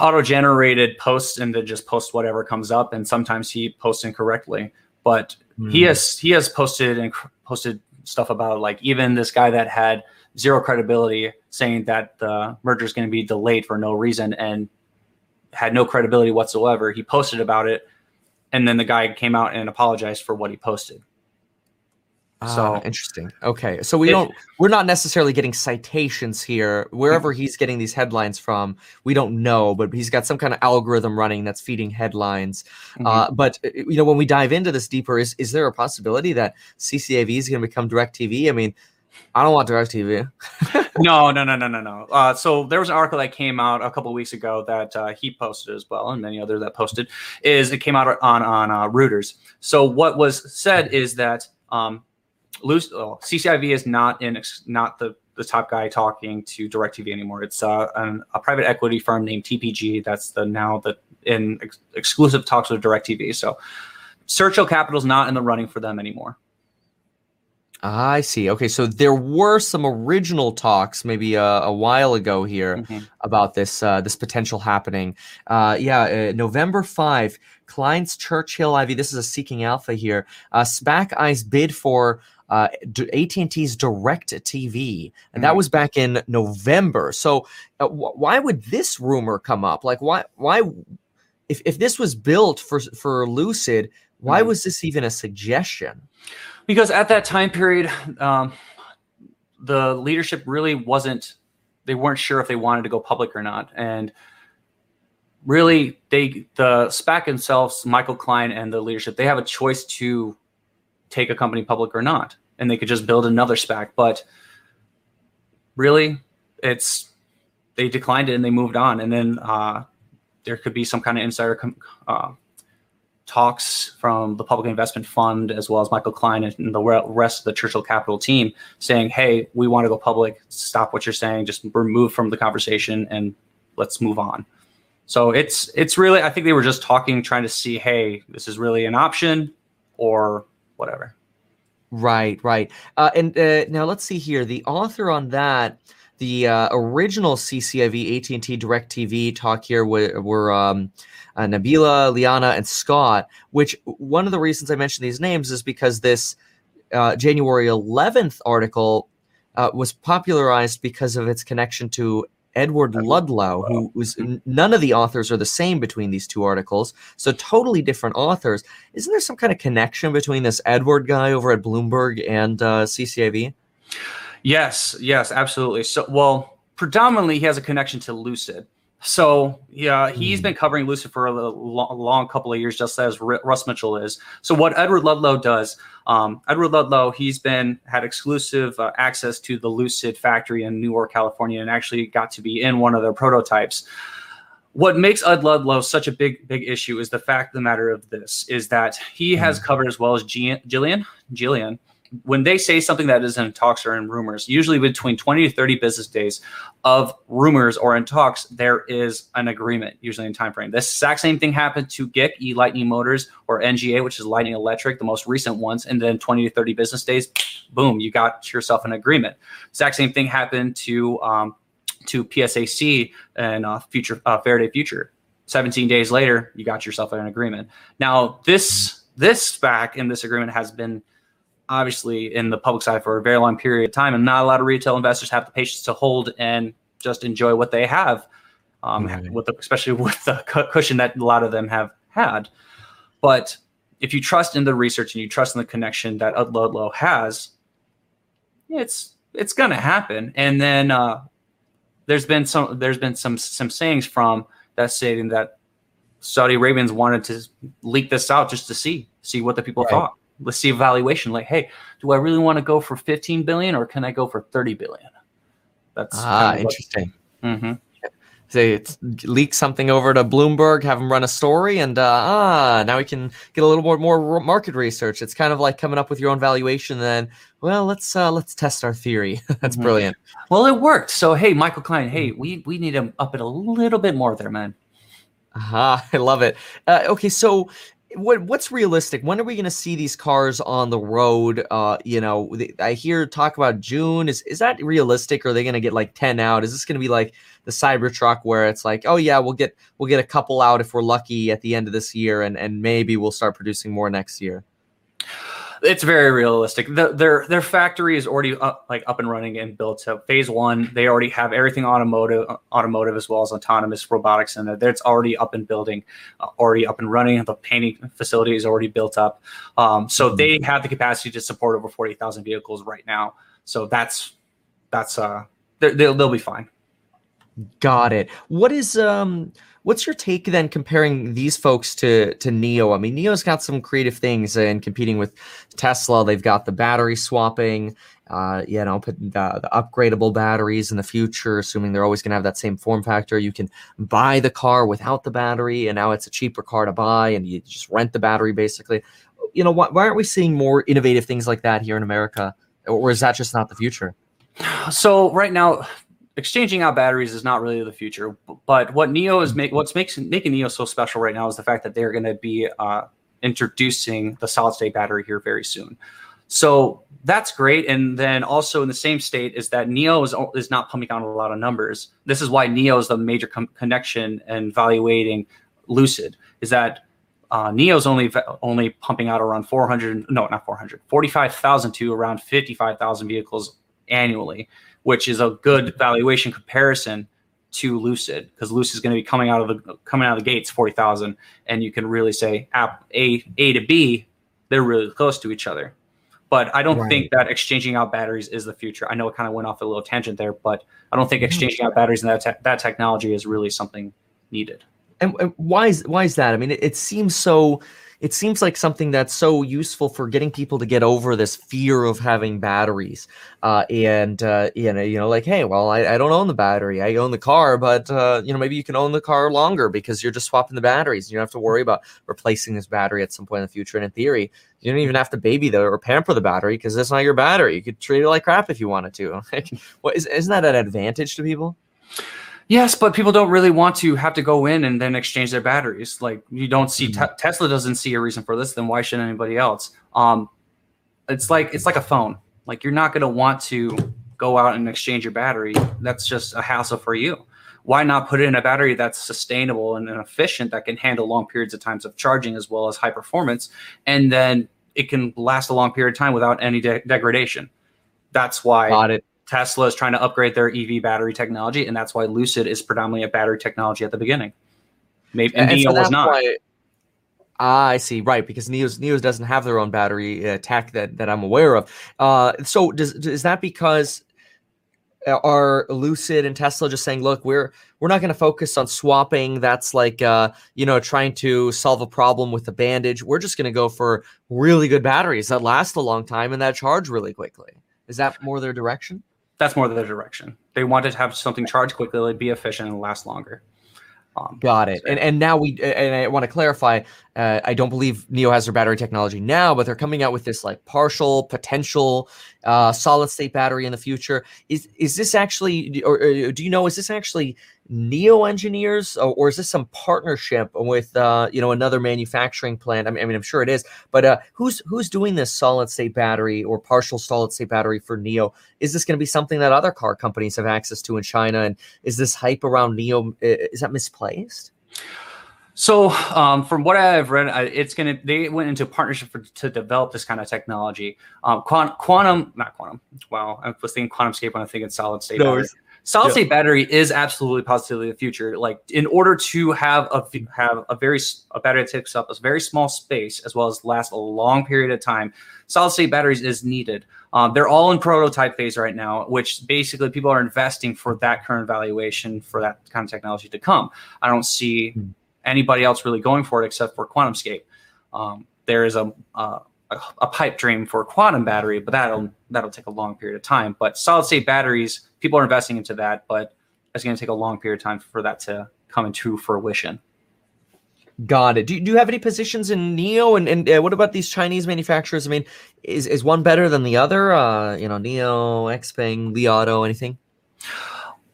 auto-generated posts and then just post whatever comes up, and sometimes he posts incorrectly. But mm. he hmm. has he has posted and posted stuff about like even this guy that had zero credibility, saying that the merger is going to be delayed for no reason and had no credibility whatsoever. He posted about it, and then the guy came out and apologized for what he posted. So ah, interesting. Okay, so we don't we're not necessarily getting citations here. Wherever he's getting these headlines from, we don't know, but he's got some kind of algorithm running that's feeding headlines. Mm-hmm. Uh, but uh, you know, when we dive into this deeper, is is there a possibility that CCIV is going to become DirecTV? I mean, I don't want DirecTV. no, no, no, no, no, no. Uh, so there was an article that came out a couple weeks ago that uh, he posted as well, and many others that posted. Is it came out on on uh, Reuters. So what was said is that. Um, Luce, oh, CCIV is not in not the the top guy talking to DirecTV anymore. It's uh, an, a private equity firm named TPG. That's the now the in ex- exclusive talks with DirecTV. So Churchill Capital's not in the running for them anymore. I see. Okay, so there were some original talks maybe a, a while ago here mm-hmm. about this uh, this potential happening. Uh, yeah, uh, November five, Klein's Churchill IV. This is a Seeking Alpha here. Uh, SPAC eyes bid for uh, AT&T's Direct TV, and that mm-hmm. was back in November. So, uh, w- why would this rumor come up? Like, why, why, if, if this was built for for Lucid, why mm-hmm. was this even a suggestion? Because at that time period, um, the leadership really wasn't. They weren't sure if they wanted to go public or not, and really, they the SPAC themselves, Michael Klein and the leadership, they have a choice to take a company public or not, and they could just build another SPAC. But really, it's they declined it and they moved on, and then uh, there could be some kind of insider com- uh, talks from the Public Investment Fund as well as Michael Klein and the rest of the Churchill Capital team saying, "Hey, we want to go public. Stop what you're saying. Just remove from the conversation and let's move on." So it's it's really I think they were just talking, trying to see, hey, this is really an option or whatever. Right, right. Uh, and uh, now let's see here. The author on that, the uh, original CCIV AT&T DirecTV talk here were, were um, uh, Nabila, Liana, and Scott. Which one of the reasons I mentioned these names is because this uh, January 11th article uh, was popularized because of its connection to Edward Ludlow, who was none of the authors are the same between these two articles, so totally different authors. Isn't there some kind of connection between this Edward guy over at Bloomberg and uh, CCIV? Yes, yes, absolutely. So, well, predominantly he has a connection to Lucid. So yeah, he's mm. been covering Lucid for a, long, long couple of years, just as R- Russ Mitchell is. So what Edward Ludlow does, um, Edward Ludlow, he's been had exclusive uh, access to the Lucid factory in Newark, California, and actually got to be in one of their prototypes. What makes Ed Ludlow such a big, big issue is the fact of the matter of this is that he has mm. covered as well as G- Jillian, Jillian, when they say something that is in talks or in rumors, usually between 20 to 30 business days of rumors or in talks, there is an agreement, usually in time frame. This exact same thing happened to GIC, E Lightning Motors, or NGA, which is Lightning Electric, the most recent ones. And then 20 to 30 business days, boom, you got yourself an agreement. Exact same thing happened to um, to PSAC and uh, future uh, Faraday Future. 17 days later, you got yourself an agreement. Now, this this SPAC in this agreement has been obviously in the public side for a very long period of time, and not a lot of retail investors have the patience to hold and just enjoy what they have, um, right. with the, especially with the cushion that a lot of them have had. But if you trust in the research and you trust in the connection that Ludlow has, it's it's going to happen. And then uh, there's been some there's been some some sayings from that stating that Saudi Arabians wanted to leak this out just to see see what the people right. thought let's see evaluation like hey do i really want to go for 15 billion or can i go for 30 billion that's ah interesting mm-hmm. Say leak something over to Bloomberg, have them run a story, and uh, ah, now we can get a little more more market research. It's kind of like coming up with your own valuation. Then, well, let's uh, let's test our theory. That's mm-hmm. brilliant. Well, it worked. So, hey, Michael Klein, hey, we we need to up it a little bit more there, man. Ah, I love it. Uh, okay, so what what's realistic? When are we going to see these cars on the road? Uh, you know, I hear talk about June. Is is that realistic? Are they going to get like ten out? Is this going to be like the Cybertruck where it's like, oh yeah, we'll get we'll get a couple out if we're lucky at the end of this year, and and maybe we'll start producing more next year it's very realistic. The, their their factory is already up, like up and running and built. So phase one, they already have everything automotive, automotive as well as autonomous robotics in there. It's already up and building, uh, already up and running. The painting facility is already built up. Um, so mm-hmm. they have the capacity to support over forty thousand vehicles right now. So that's that's uh they'll they'll be fine. Got it. What is um What's your take then comparing these folks to to NIO? I mean, NIO's got some creative things in competing with Tesla. They've got the battery swapping, uh, you know, the, the upgradable batteries in the future, assuming they're always going to have that same form factor. You can buy the car without the battery, and now it's a cheaper car to buy, and you just rent the battery basically. You know, why, why aren't we seeing more innovative things like that here in America, or is that just not the future? So right now, exchanging out batteries is not really the future. But what NIO is make what's makes making NIO so special right now is the fact that they're going to be uh, introducing the solid state battery here very soon. So that's great. And then also in the same state is that NIO is, is not pumping out a lot of numbers. This is why NIO is the major com- connection and evaluating Lucid is that uh, NIO's only only pumping out around 400, no, not 400, 45,000 to around 55,000 vehicles annually which is a good valuation comparison to Lucid because Lucid is going to be coming out of the coming out of the gates forty thousand, and you can really say app A A to B, they're really close to each other. But I don't right. think that exchanging out batteries is the future. I know it kind of went off a little tangent there, but I don't think mm-hmm. exchanging out batteries and that te- that technology is really something needed. And, and, why is why is that? I mean, it, it seems so it seems like something that's so useful for getting people to get over this fear of having batteries. Uh, and uh, you know, you know, like, hey, well, I, I don't own the battery. I own the car, but uh, you know, maybe you can own the car longer because you're just swapping the batteries. You don't have to worry about replacing this battery at some point in the future. And in theory, you don't even have to baby the or pamper the battery because it's not your battery. You could treat it like crap if you wanted to. Like, what is isn't that an advantage to people? Yes, but people don't really want to have to go in and then exchange their batteries. Like you don't see mm-hmm. te- Tesla doesn't see a reason for this. Then why should anybody else? Um, it's like it's like a phone. Like you're not going to want to go out and exchange your battery. That's just a hassle for you. Why not put it in a battery that's sustainable and, and efficient that can handle long periods of times of charging as well as high performance, and then it can last a long period of time without any de- degradation. That's why Got it. Tesla is trying to upgrade their EV battery technology, and that's why Lucid is predominantly a battery technology at the beginning. Maybe and, and NIO so was not. Why, ah, I see. Right, because Neo's NIO's doesn't have their own battery uh, tech that that I'm aware of. Uh, so does is that because uh, are Lucid and Tesla just saying, look, we're we're not going to focus on swapping. That's like uh, you know trying to solve a problem with a bandage. We're just going to go for really good batteries that last a long time and that charge really quickly. Is that more their direction? That's more the direction. They wanted to have something charge quickly, be efficient, and last longer. Um, Got it. So. And and now we and I want to clarify. Uh, I don't believe NIO has their battery technology now, but they're coming out with this like partial potential uh, solid state battery in the future. Is is this actually, or, or do you know? Is this actually NIO engineers, or, or, is this some partnership with uh, you know another manufacturing plant? I mean, I mean, I'm sure it is, but uh, who's who's doing this solid state battery or partial solid state battery for NIO? Is this going to be something that other car companies have access to in China? And is this hype around NIO is that misplaced? So, um, from what I've read, it's going to, they went into partnership for, to develop this kind of technology. Um, quantum, quantum, not quantum. Wow. I was thinking QuantumScape when I think it's solid state. No, solid state yeah. battery is absolutely positively the future like in order to have a have a very a battery that takes up a very small space as well as last a long period of time solid state batteries is needed um, they're all in prototype phase right now which basically people are investing for that current valuation for that kind of technology to come i don't see hmm. Anybody else really going for it except for quantumscape um, there is a, a a, pipe dream for quantum battery, but that'll that'll take a long period of time. But solid state batteries, people are investing into that, but it's going to take a long period of time for that to come into fruition. Got it. Do, do you have any positions in NIO and, and uh, what about these Chinese manufacturers? I mean, is, is one better than the other? Uh, you know, NIO, XPeng, Li Auto, anything?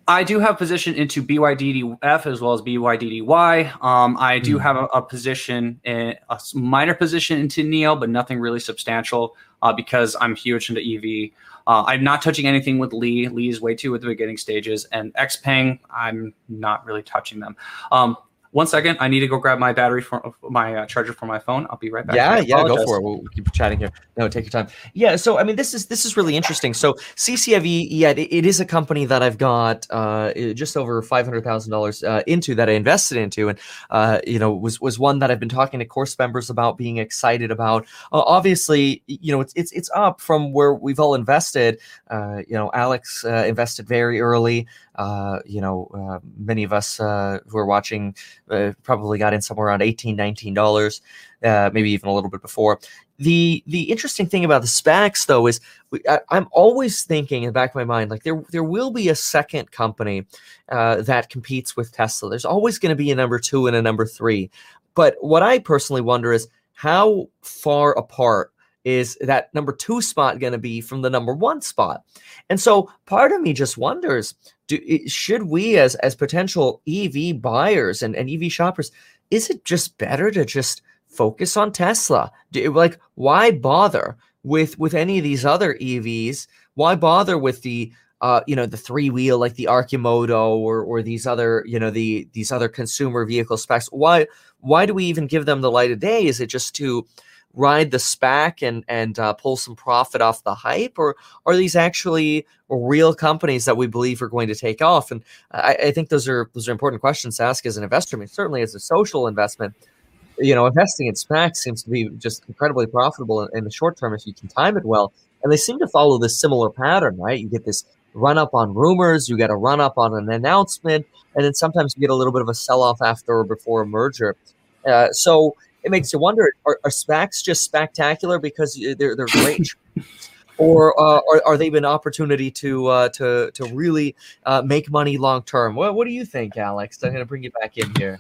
I do have position into BYDDF as well as BYDDY. Um, I do mm. have a, a, position, in, a minor position into NIO, but nothing really substantial uh, because I'm huge into EV. Uh, I'm not touching anything with Lee. Li is way too at the beginning stages, and XPeng, I'm not really touching them. Um, one second. I need to go grab my battery for my uh, charger for my phone. I'll be right back. Yeah, yeah, go for it. We'll keep chatting here. No, take your time. Yeah, so I mean, this is this is really interesting. So CCIV, yeah, it, it is a company that I've got uh, just over five hundred thousand uh, dollars into that I invested into, and uh, you know was was one that I've been talking to course members about, being excited about. Uh, obviously, you know, it's it's it's up from where we've all invested. Uh, you know, Alex invested very early. Uh, you know, uh, many of us uh, who are watching probably got in somewhere around 18 $19, uh, maybe even a little bit before. The the interesting thing about the SPACs, though, is we, I, am always thinking in the back of my mind, like there there will be a second company that competes with Tesla. There's always going to be a number two and a number three. But what I personally wonder is how far apart is that number two spot going to be from the number one spot? And so part of me just wonders do, should we as as potential EV buyers and, and EV shoppers, is it just better to just focus on Tesla? Do, like why bother with with any of these other EVs? Why bother with the uh, you know the three wheel like the Arcimoto or or these other you know the these other consumer vehicle SPACs? Why why do we even give them the light of day? Is it just to ride the SPAC and and uh, pull some profit off the hype, or are these actually real companies that we believe are going to take off? And I, I think those are those are important questions to ask as an investor. I mean, certainly as a social investment, you know, investing in SPACs seems to be just incredibly profitable in, in the short term if you can time it well. And they seem to follow this similar pattern, right? You get this run up on rumors, you get a run up on an announcement, and then sometimes you get a little bit of a sell off after or before a merger. Uh, so it makes you wonder: are, are SPACs just spectacular because they're they're great? or uh, are, are they an opportunity to uh, to to really uh, make money long term? What What do you think, Alex? I'm going to bring you back in here.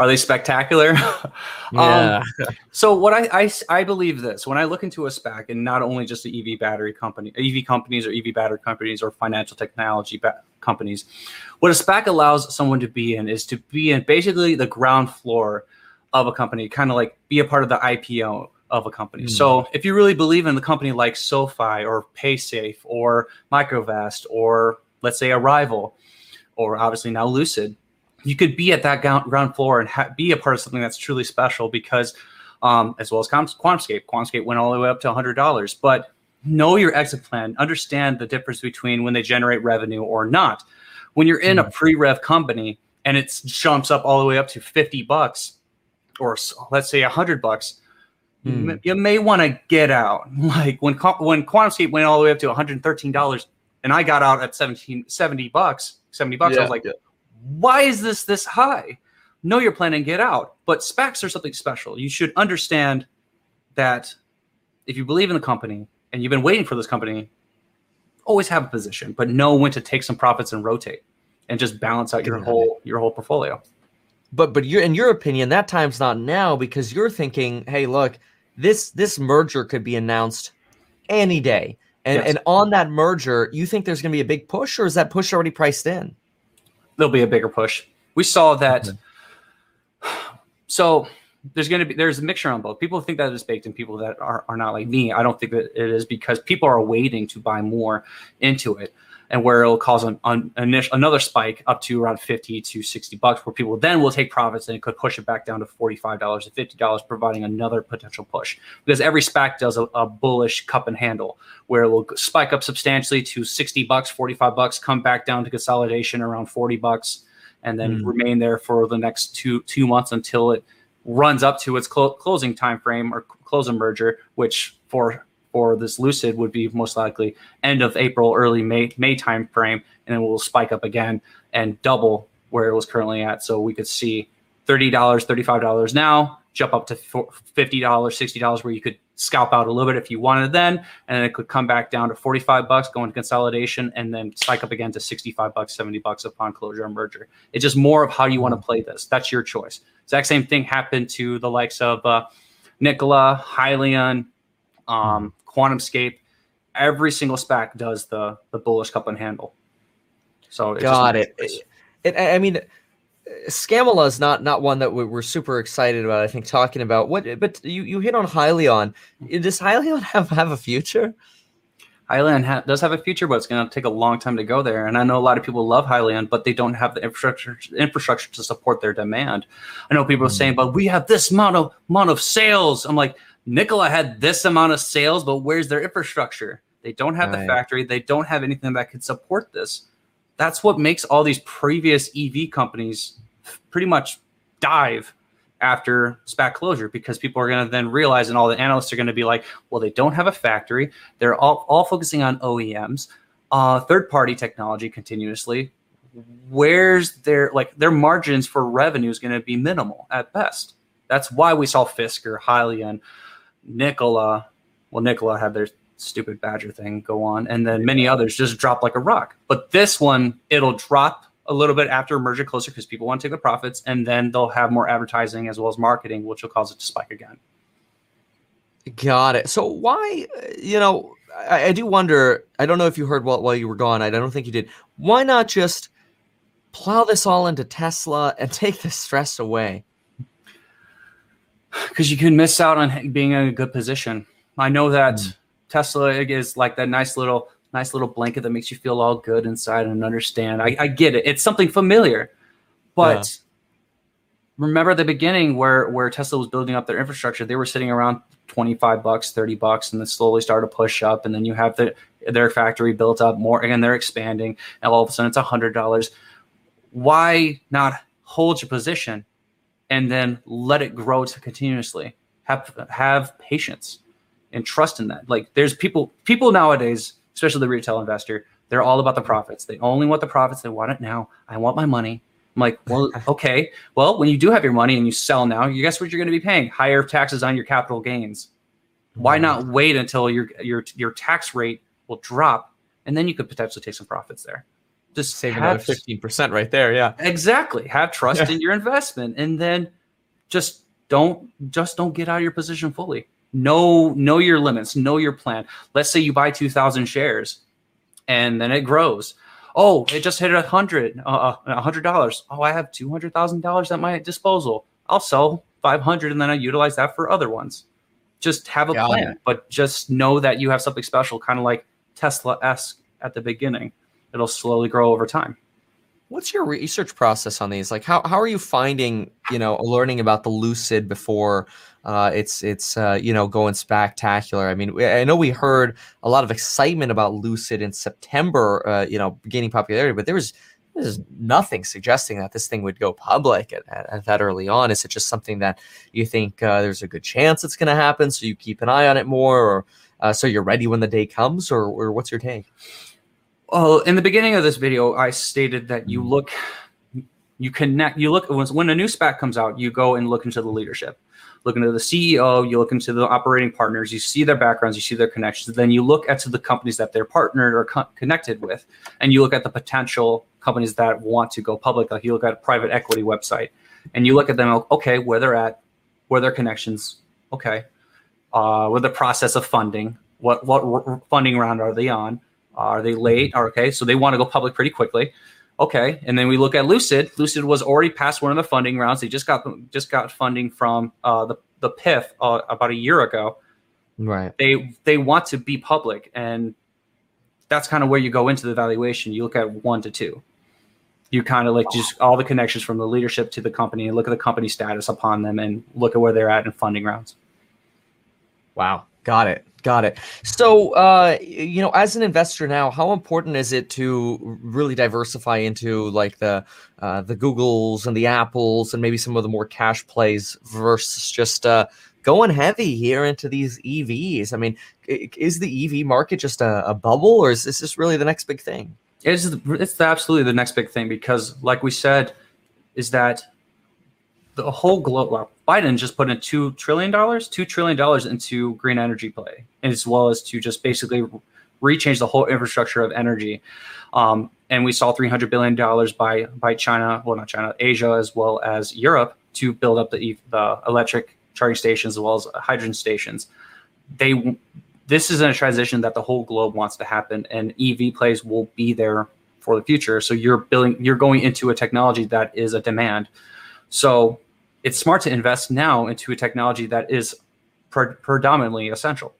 Are they spectacular? yeah. Um, so what I, I I believe this when I look into a SPAC and not only just the EV battery company, EV companies or EV battery companies or financial technology ba- companies, what a SPAC allows someone to be in is to be in basically the ground floor of a company, kind of like be a part of the IPO of a company. Mm. So if you really believe in the company like SoFi or PaySafe or Microvast or let's say Arrival or obviously now Lucid, you could be at that ground floor and ha- be a part of something that's truly special because um, as well as QuantumScape. QuantumScape went all the way up to $100. But know your exit plan. Understand the difference between when they generate revenue or not. When you're in mm. a pre-rev company and it jumps up all the way up to 50 bucks or let's say a 100 bucks, mm. you may want to get out. Like when when QuantumScape went all the way up to 113 dollars, and I got out at 17 70 bucks, 70 bucks. Yeah, I was like, yeah. why is this this high? Know your plan and get out. But specs are something special. You should understand that if you believe in the company and you've been waiting for this company, always have a position, but know when to take some profits and rotate and just balance out your whole your whole portfolio. But but you in your opinion, that time's not now because you're thinking, hey, look, this this merger could be announced any day. And yes. and on that merger, you think there's going to be a big push, or is that push already priced in? There'll be a bigger push. We saw that. Mm-hmm. So there's going to be there's a mixture on both. People think that it's baked, and people that are, are not like me. I don't think that it is because people are waiting to buy more into it and where it'll cause an, an initial, another spike up to around 50 to 60 bucks where people then will take profits and it could push it back down to $45 to $50 providing another potential push because every spac does a, a, bullish cup and handle where it will spike up substantially to 60 bucks 45 bucks come back down to consolidation around 40 bucks and then mm. remain there for the next two two months until it runs up to its clo- closing time frame or close a merger which for for this lucid would be most likely end of April, early May May time frame, and then we'll spike up again and double where it was currently at. So we could see thirty dollars, thirty five dollars now, jump up to fifty dollars, sixty dollars, where you could scalp out a little bit if you wanted then, and then it could come back down to forty five bucks, go into consolidation, and then spike up again to sixty five bucks, seventy bucks upon closure and merger. It's just more of how you want to play this. That's your choice. Exact same thing happened to the likes of uh, Nikola, Hyliion, um, QuantumScape, every single SPAC does the the bullish cup and handle. So it got it. it. it. I mean, Scammela is not not one that we're super excited about. I think talking about what, but you you hit on Hyliion. Does Hyliion have have a future? Hyliion ha- does have a future, but it's going to take a long time to go there. And I know a lot of people love Hyliion, but they don't have the infrastructure infrastructure to support their demand. I know people mm-hmm. are saying, "But we have this amount of amount of sales." I'm like, Nikola had this amount of sales, but where's their infrastructure? They don't have right. the factory. They don't have anything that could support this. That's what makes all these previous EV companies pretty much dive after SPAC closure because people are going to then realize, and all the analysts are going to be like, well, they don't have a factory. They're all, all focusing on OEMs, uh, third party technology continuously. Where's their like their margins for revenue is going to be minimal at best. That's why we saw Fisker, Hyliion, Nikola, well, Nikola had their stupid Badger thing go on, and then many others just drop like a rock. But this one, it'll drop a little bit after merger closer because people want to take the profits, and then they'll have more advertising as well as marketing, which will cause it to spike again. Got it. So why, uh, you know, I, I do wonder. I don't know if you heard while, while you were gone. I don't think you did. Why not just plow this all into Tesla and take the stress away? because you can miss out on being in a good position. I know that mm. Tesla is like that nice little nice little blanket that makes you feel all good inside and understand. I, I get it. It's something familiar, but yeah. remember the beginning where where Tesla was building up their infrastructure. They were sitting around twenty five bucks, thirty bucks, and then slowly started to push up. And then you have the their factory built up more, and they're expanding, and all of a sudden it's a hundred dollars. Why not hold your position? And then let it grow to continuously. Have have patience and trust in that. Like there's people people nowadays, especially the retail investor, they're all about the profits. They only want the profits. They want it now. I want my money. I'm like, well, okay. Well, when you do have your money and you sell now, you guess what you're going to be paying? Higher taxes on your capital gains. Why mm. not wait until your your your tax rate will drop, and then you could potentially take some profits there. Just save another fifteen percent right there. Yeah, exactly. Have trust yeah. in your investment, and then just don't just don't get out of your position fully. Know know your limits. Know your plan. Let's say you buy two thousand shares, and then it grows. Oh, it just hit a hundred, uh, uh a hundred dollars. Oh, I have two hundred thousand dollars at my disposal. I'll sell five hundred, and then I utilize that for other ones just have a Got plan, it. but just know that you have something special, kind of like Tesla esque at the beginning. It'll slowly grow over time. What's your research process on these? Like, how, how are you finding, you know, learning about the Lucid before uh, it's it's uh, you know going spectacular? I mean, I know we heard a lot of excitement about Lucid in September, uh, you know, gaining popularity, but there was there's nothing suggesting that this thing would go public at, at, at, that early on. Is it just something that you think uh, there's a good chance it's going to happen, so you keep an eye on it more, or uh, so you're ready when the day comes, or, or what's your take? Well, in the beginning of this video, I stated that you look, you connect, you look when a new SPAC comes out, you go and look into the leadership look into the CEO, you look into the operating partners, you see their backgrounds, you see their connections. Then you look at the companies that they're partnered or co- connected with, and you look at the potential companies that want to go public. Like you look at a private equity website, and you look at them. Okay, where they're at, where their connections. Okay, uh, with the process of funding. What what r- funding round are they on? Are they late? Okay, so they want to go public pretty quickly. Okay, and then we look at Lucid. Lucid was already past one of the funding rounds. They just got just got funding from uh, the the PIF uh, about a year ago. Right. They they want to be public, and that's kind of where you go into the valuation. You look at one to two. You kind of like just all the connections from the leadership to the company, and look at the company status upon them, and look at where they're at in funding rounds. Wow, got it. Got it. So, uh, you know, as an investor now, how important is it to really diversify into like the uh, the Googles and the Apples and maybe some of the more cash plays versus just uh, going heavy here into these EVs? I mean, is the EV market just a, a bubble, or is this just really the next big thing? It's it's absolutely the next big thing because, like we said, is that the whole globe. Well, Biden just put in two trillion dollars, two trillion dollars into green energy play, as well as to just basically rechange the whole infrastructure of energy. Um, and we saw three hundred billion dollars by by China, well not China, Asia as well as Europe to build up the the electric charging stations as well as hydrogen stations. They this is a transition that the whole globe wants to happen, and EV plays will be there for the future. So you're building, you're going into a technology that is a demand. So it's smart to invest now into a technology that is pre- predominantly essential.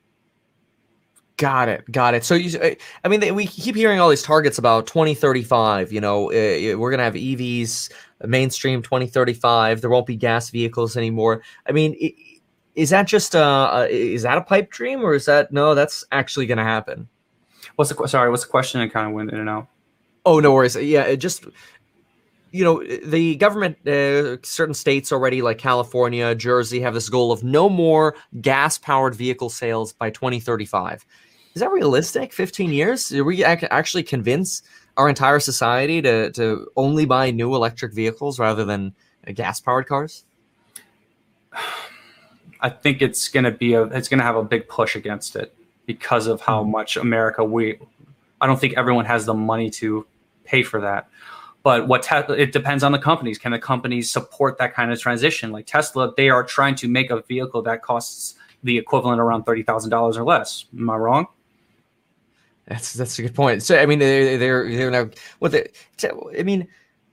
Got it. Got it. So you, uh, I mean, we keep hearing all these targets about 2035. You know, uh, we're going to have EVs mainstream 2035. There won't be gas vehicles anymore. I mean, is that just a, is that a pipe dream or is that no? That's actually going to happen. What's the sorry? What's the question? I kind of went in and out. Oh no worries. Yeah, it just you know, the government, uh, certain states already, like California, Jersey, have this goal of no more gas powered vehicle sales by 2035. Is that realistic? 15 years? Are we ac- actually convince our entire society to, to only buy new electric vehicles rather than uh, gas powered cars? I think it's going to be a, it's going to have a big push against it because of how mm-hmm. much America we, I don't think everyone has the money to pay for that. But what te- it depends on the companies. Can the companies support that kind of transition? Like Tesla, they are trying to make a vehicle that costs the equivalent around thirty thousand dollars or less. Am I wrong? That's that's a good point. So I mean, they're they're they're now what the I mean,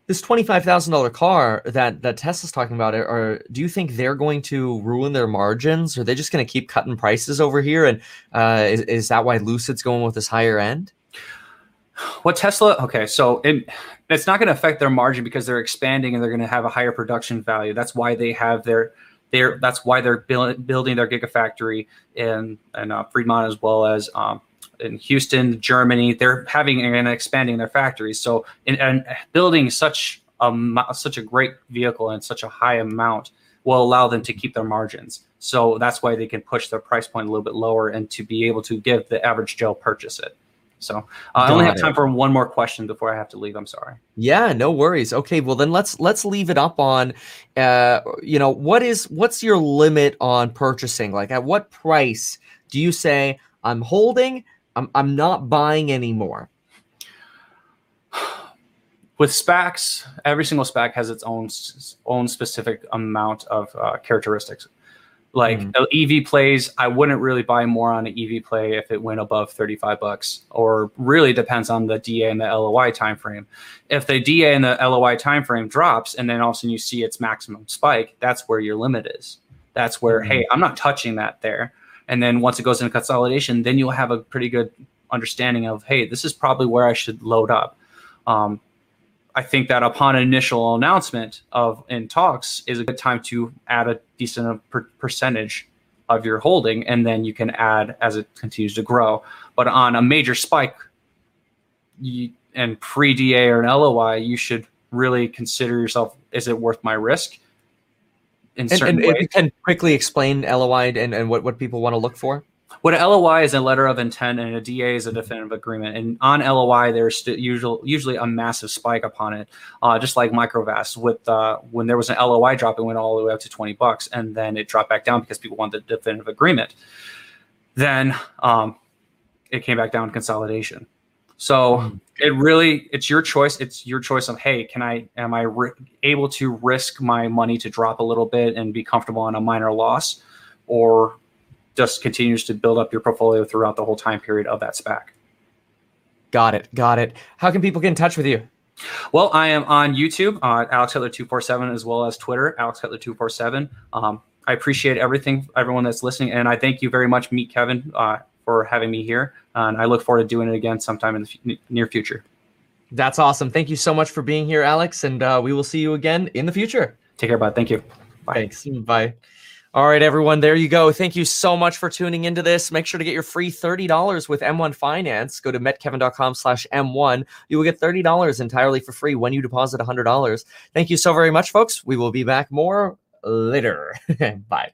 this twenty five thousand dollar car that that Tesla's talking about, or do you think they're going to ruin their margins? Are they just going to keep cutting prices over here? And uh, is is that why Lucid's going with this higher end? What Tesla? Okay, so it, it's not going to affect their margin because they're expanding and they're going to have a higher production value. That's why they have their their that's why they're build, building their gigafactory in in uh, Fremont as well as um, in Houston, Germany. They're having and expanding their factories. So in, and building such a such a great vehicle and such a high amount will allow them to keep their margins. So that's why they can push their price point a little bit lower and to be able to give the average Joe purchase it. So uh, I only have time for one more question before I have to leave. I'm sorry. Yeah, no worries. Okay, well then let's let's leave it up on uh you know, what is what's your limit on purchasing? Like at what price do you say I'm holding, I'm I'm not buying anymore? with SPACs, every single SPAC has its own own specific amount of uh, characteristics. Like Mhm. uh, EV plays, I wouldn't really buy more on an EV play if it went above 35 bucks, or really depends on the DA and the LOI timeframe. If the DA and the LOI timeframe drops, and then all of a sudden you see its maximum spike, that's where your limit is. That's where, Mhm. hey, I'm not touching that there. And then once it goes into consolidation, then you'll have a pretty good understanding of, hey, this is probably where I should load up. Um, I think that upon initial announcement of in talks is a good time to add a decent per- percentage of your holding, and then you can add as it continues to grow. But on a major spike, you, and pre DA or an LOI, you should really consider yourself: is it worth my risk? In And, certain and ways. can quickly explain LOI and, and what, what people want to look for. What a LOI is a letter of intent, and a DA is a definitive agreement. And on LOI, there's st- usual, usually a massive spike upon it, uh, just like Microvast. With uh, when there was an LOI drop, it went all the way up to twenty bucks, and then it dropped back down because people wanted the definitive agreement. Then um, it came back down to consolidation. So it really, it's your choice. It's your choice of, hey, can I, am I ri- able to risk my money to drop a little bit and be comfortable on a minor loss, or just continues to build up your portfolio throughout the whole time period of that SPAC. Got it. Got it. How can people get in touch with you? Well, I am on YouTube, uh, Alex Cutler two four seven, as well as Twitter, Alex Cutler two four seven. Um, I appreciate everything, everyone that's listening, and I thank you very much, Meet Kevin, uh, for having me here. And I look forward to doing it again sometime in the f- near future. That's awesome. Thank you so much for being here, Alex, and uh, we will see you again in the future. Take care, bud. Thank you. Bye. Thanks. Bye. All right, everyone. There you go. Thank you so much for tuning into this. Make sure to get your free $30 with M1 Finance. Go to metkevin.com slash M1. You will get $30 entirely for free when you deposit $100. Thank you so very much, folks. We will be back more later. Bye.